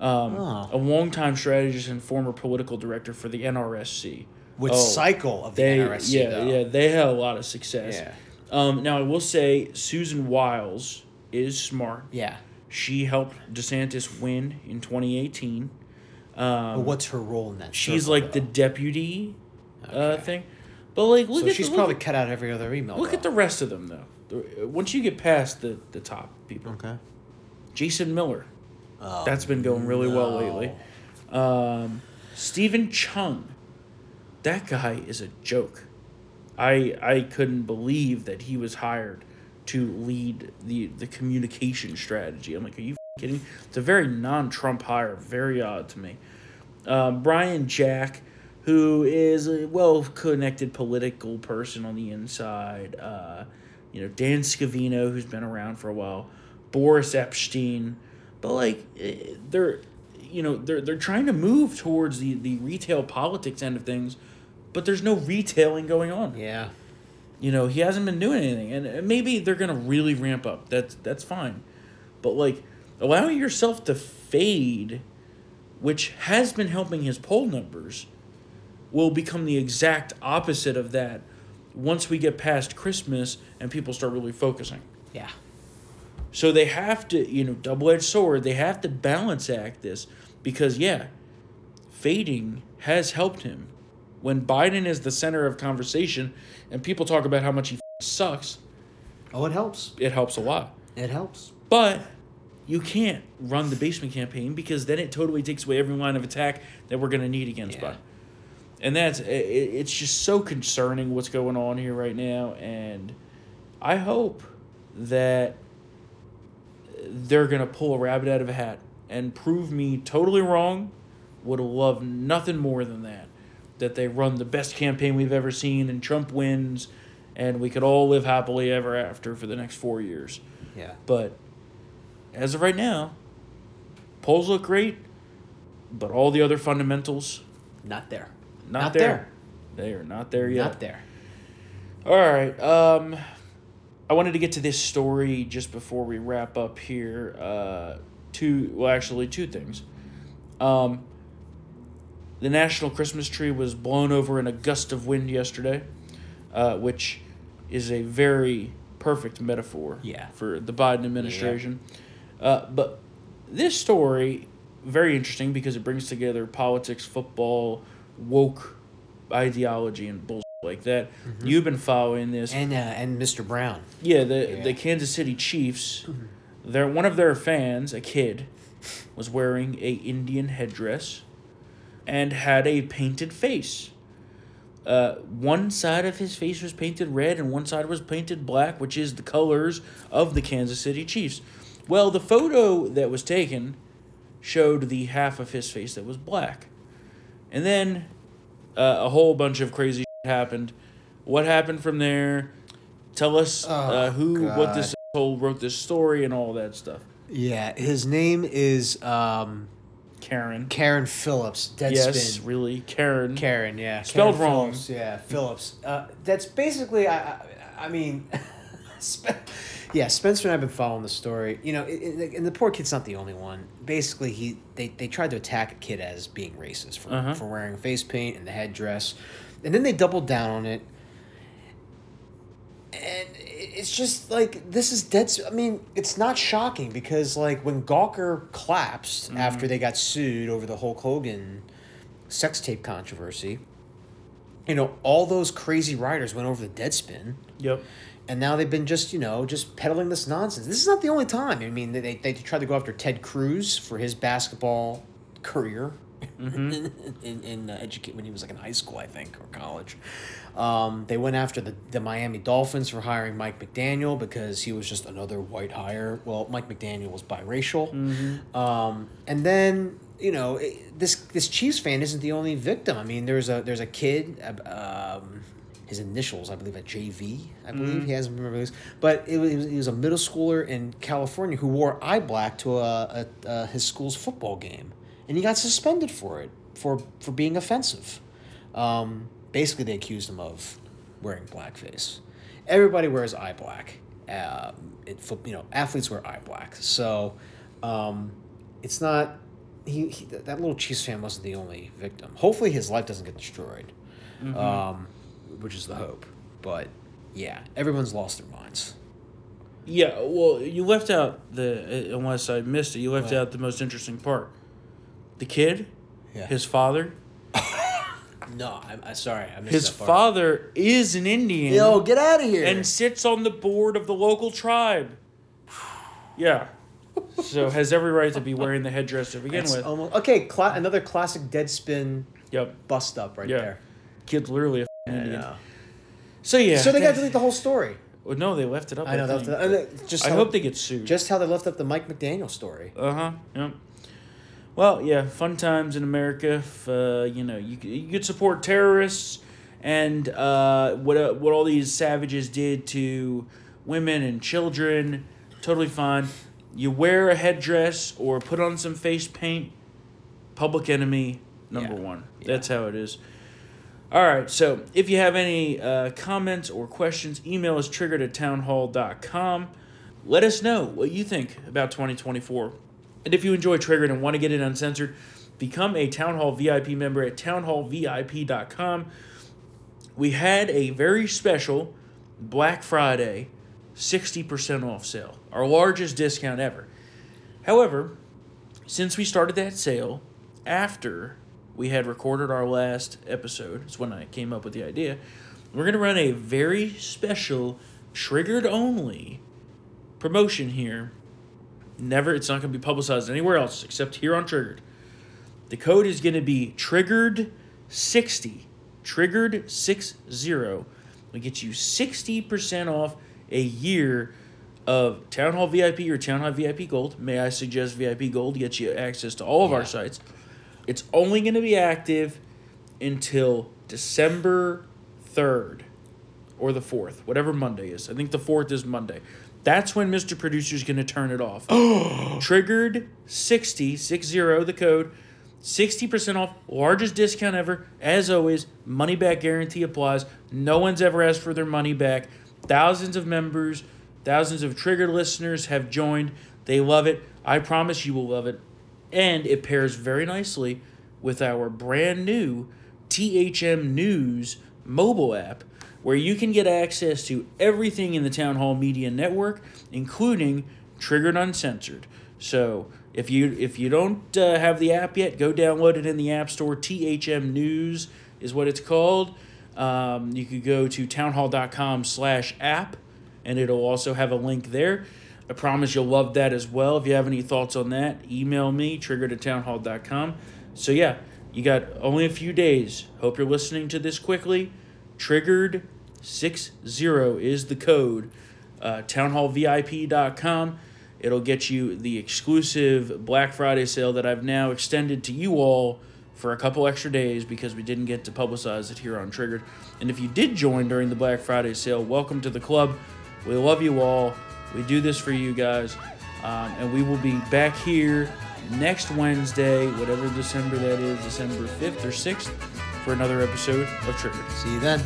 Speaker 1: um,
Speaker 2: Oh.
Speaker 1: a longtime strategist and former political director for the NRSC.
Speaker 2: With
Speaker 1: Oh,
Speaker 2: cycle of the
Speaker 1: they,
Speaker 2: NRSC,
Speaker 1: yeah,
Speaker 2: though.
Speaker 1: yeah, they had a lot of success.
Speaker 2: Yeah.
Speaker 1: Um, now I will say Susan Wiles is smart.
Speaker 2: Yeah.
Speaker 1: She helped DeSantis win in 2018.
Speaker 2: But
Speaker 1: Um,
Speaker 2: what's her role in that?
Speaker 1: she's
Speaker 2: circle,
Speaker 1: like the
Speaker 2: though?
Speaker 1: deputy uh,
Speaker 2: Okay.
Speaker 1: thing. But like, look
Speaker 2: So
Speaker 1: at
Speaker 2: she's
Speaker 1: the, look
Speaker 2: probably
Speaker 1: at-
Speaker 2: cut out every other email.
Speaker 1: Look at the rest of them though. Once you get past the the top people,
Speaker 2: Okay.
Speaker 1: Jason Miller,
Speaker 2: Oh,
Speaker 1: that's been going really well lately. Um, Steven Cheung, that guy is a joke. I I couldn't believe that he was hired to lead the the communication strategy. I'm like, are you kidding? It's a very non-Trump hire. Very odd to me. Um, Brian Jack, who is a well-connected political person on the inside. Uh, you know, Dan Scavino, who's been around for a while. Boris Epshteyn, but like eh, they're, you know, they're they're trying to move towards the the retail politics end of things, but there's no retailing going on.
Speaker 2: Yeah.
Speaker 1: You know, he hasn't been doing anything, and maybe they're gonna really ramp up. That's that's fine, but like allowing yourself to fade, which has been helping his poll numbers, will become the exact opposite of that once we get past Christmas and people start really focusing.
Speaker 2: Yeah.
Speaker 1: So they have to, you know, double edged sword. They have to balance act this because yeah, fading has helped him. When Biden is the center of conversation and people talk about how much he sucks,
Speaker 2: Oh, it helps.
Speaker 1: it helps a lot.
Speaker 2: It helps.
Speaker 1: But you can't run the basement campaign because then it totally takes away every line of attack that we're going to need against
Speaker 2: Yeah.
Speaker 1: Biden. And that's it, it's just so concerning what's going on here right now and I hope that they're going to pull a rabbit out of a hat and prove me totally wrong. Would love nothing more than that. That they run the best campaign we've ever seen and Trump wins and we could all live happily ever after for the next 4 years.
Speaker 2: Yeah.
Speaker 1: But as of right now, polls look great, but all the other fundamentals
Speaker 2: Not there.
Speaker 1: not,
Speaker 2: Not
Speaker 1: there. They are not there yet.
Speaker 2: Not there.
Speaker 1: All right. Um, I wanted to get to this story just before we wrap up here. Uh, two, well, actually, two things. Um, the national Christmas tree was blown over in a gust of wind yesterday, uh, which is a very perfect metaphor
Speaker 2: Yeah.
Speaker 1: for the Biden administration. Uh, but this story very interesting because it brings together politics, football, woke ideology, and bullshit like that. You've been following this,
Speaker 2: And uh, and Mr. Brown.
Speaker 1: yeah. The
Speaker 2: Yeah.
Speaker 1: the Kansas City Chiefs, their one of their fans, a kid, was wearing a Indian headdress, and had a painted face. Uh, one side of his face was painted red and one side was painted black, which is the colors of the Kansas City Chiefs. Well, the photo that was taken showed the half of his face that was black. And then uh, a whole bunch of crazy shit happened. What happened from there? Tell us uh,
Speaker 2: Oh,
Speaker 1: who, what this
Speaker 2: God.
Speaker 1: asshole wrote this story and all that stuff.
Speaker 2: Yeah, his name is um,
Speaker 1: Karen.
Speaker 2: Carron Phillips. Deadspin.
Speaker 1: yes, really, Karen.
Speaker 2: Karen, yeah.
Speaker 1: Spelled
Speaker 2: Karen
Speaker 1: wrong.
Speaker 2: Phillips, yeah, Phillips. Uh, that's basically, I, I, I mean, [laughs] yeah, Spencer and I've been following the story. You know, it, it- and the poor kid's not the only one. Basically, he they, they tried to attack a kid as being racist for,
Speaker 1: Uh-huh.
Speaker 2: for wearing face paint and the headdress, and then they doubled down on it. And it's just like this is dead. I mean, it's not shocking because like when Gawker collapsed
Speaker 1: Mm-hmm.
Speaker 2: after they got sued over the Hulk Hogan sex tape controversy, you know, all those crazy writers went over the Deadspin.
Speaker 1: Yep.
Speaker 2: And now they've been just, you know, just peddling this nonsense. This is not the only time. I mean, they, they tried to go after Ted Cruz for his basketball career [laughs] in, in, in uh, educate when he was like in high school, I think, or college. Um, they went after the, the Miami Dolphins for hiring Mike McDaniel because he was just another white hire. Well, Mike McDaniel was biracial. Um, and then you know it, this this Chiefs fan isn't the only victim. I mean, there's a there's a kid. Um, his initials, I believe, at JV. I believe he hasn't remember this, but it was, he was- he was a middle schooler in California who wore eye black to a, a, a his school's football game, and he got suspended for it for for being offensive. Um, basically, they accused him of wearing blackface. Everybody wears eye black. Um, it, you know, athletes wear eye black. So, um, it's not. He, he that little Chiefs fan wasn't the only victim. Hopefully, his life doesn't get destroyed,
Speaker 1: Mhm.
Speaker 2: um, which is the hope. But yeah, everyone's lost their minds.
Speaker 1: Yeah, well, you left out the uh, unless I missed it. You left out the most interesting part. The kid,
Speaker 2: Yeah.
Speaker 1: his father,
Speaker 2: No, I'm, I'm sorry. I missed
Speaker 1: his
Speaker 2: that part.
Speaker 1: father is an Indian.
Speaker 2: Yo, get out of here.
Speaker 1: And sits on the board of the local tribe. [sighs] Yeah. So has every right to be wearing the headdress to begin
Speaker 2: That's
Speaker 1: with.
Speaker 2: almost- okay, cla- another classic Deadspin.
Speaker 1: Yep.
Speaker 2: Bust up right
Speaker 1: Yeah.
Speaker 2: there.
Speaker 1: Kid's literally a f***ing Indian.
Speaker 2: know.
Speaker 1: So yeah.
Speaker 2: So they got to delete the whole story.
Speaker 1: Well, no, they left it up.
Speaker 2: I know.
Speaker 1: think,
Speaker 2: That, and it- just
Speaker 1: I
Speaker 2: how-
Speaker 1: hope they get sued.
Speaker 2: Just how they left up the Mike McDaniel story.
Speaker 1: Uh huh. Yep. Well, yeah, fun times in America. If, uh, you know, you you could support terrorists and uh, what uh, what all these savages did to women and children. Totally fine. You wear a headdress or put on some face paint. Public enemy number one. That's how it is. All right, so if you have any uh, comments or questions, email us triggered at townhall.com. Let us know what you think about 2024. And if you enjoy Triggered and want to get it uncensored, become a Town Hall VIP member at townhallvip.com. We had a very special Black Friday 60% off sale, our largest discount ever. However, since we started that sale after we had recorded our last episode, it's when I came up with the idea, we're going to run a very special triggered only promotion here. Never, it's not going to be publicized anywhere else except here on Triggered. The code is going to be triggered 60. Triggered 60. It'll get you 60% off a year of Town Hall VIP or Town Hall VIP Gold. May I suggest VIP Gold gets you access to all of our sites. It's only going to be active until December 3rd or the 4th, whatever Monday is. I think the 4th is Monday. That's when Mr. Producer's going to turn it off. [gasps] Triggered 60, 60, the code. 60% off, largest discount ever. As always, money back guarantee applies. No one's ever asked for their money back. Thousands of members, thousands of triggered listeners have joined. They love it. I promise you will love it. And it pairs very nicely with our brand new THM News mobile app, where you can get access to everything in the Town Hall Media Network, including Triggered Uncensored. So if you if you don't uh, have the app yet, go download it in the App Store. THM News is what it's called. Um, you could go to townhall.com slash app, and it'll also have a link there. I promise you'll love that as well. If you have any thoughts on that, email me, triggered at townhall.com. So, yeah, you got only a few days. Hope you're listening to this quickly. Triggered 60 is the code. Uh, townhallvip.com. It'll get you the exclusive Black Friday sale that I've now extended to you all for a couple extra days because we didn't get to publicize it here on Triggered. And if you did join during the Black Friday sale, welcome to the club. We love you all. We do this for you guys. Um, and we will be back here next Wednesday, whatever December that is, December 5th or 6th, for another episode of Triggered.
Speaker 2: See you then.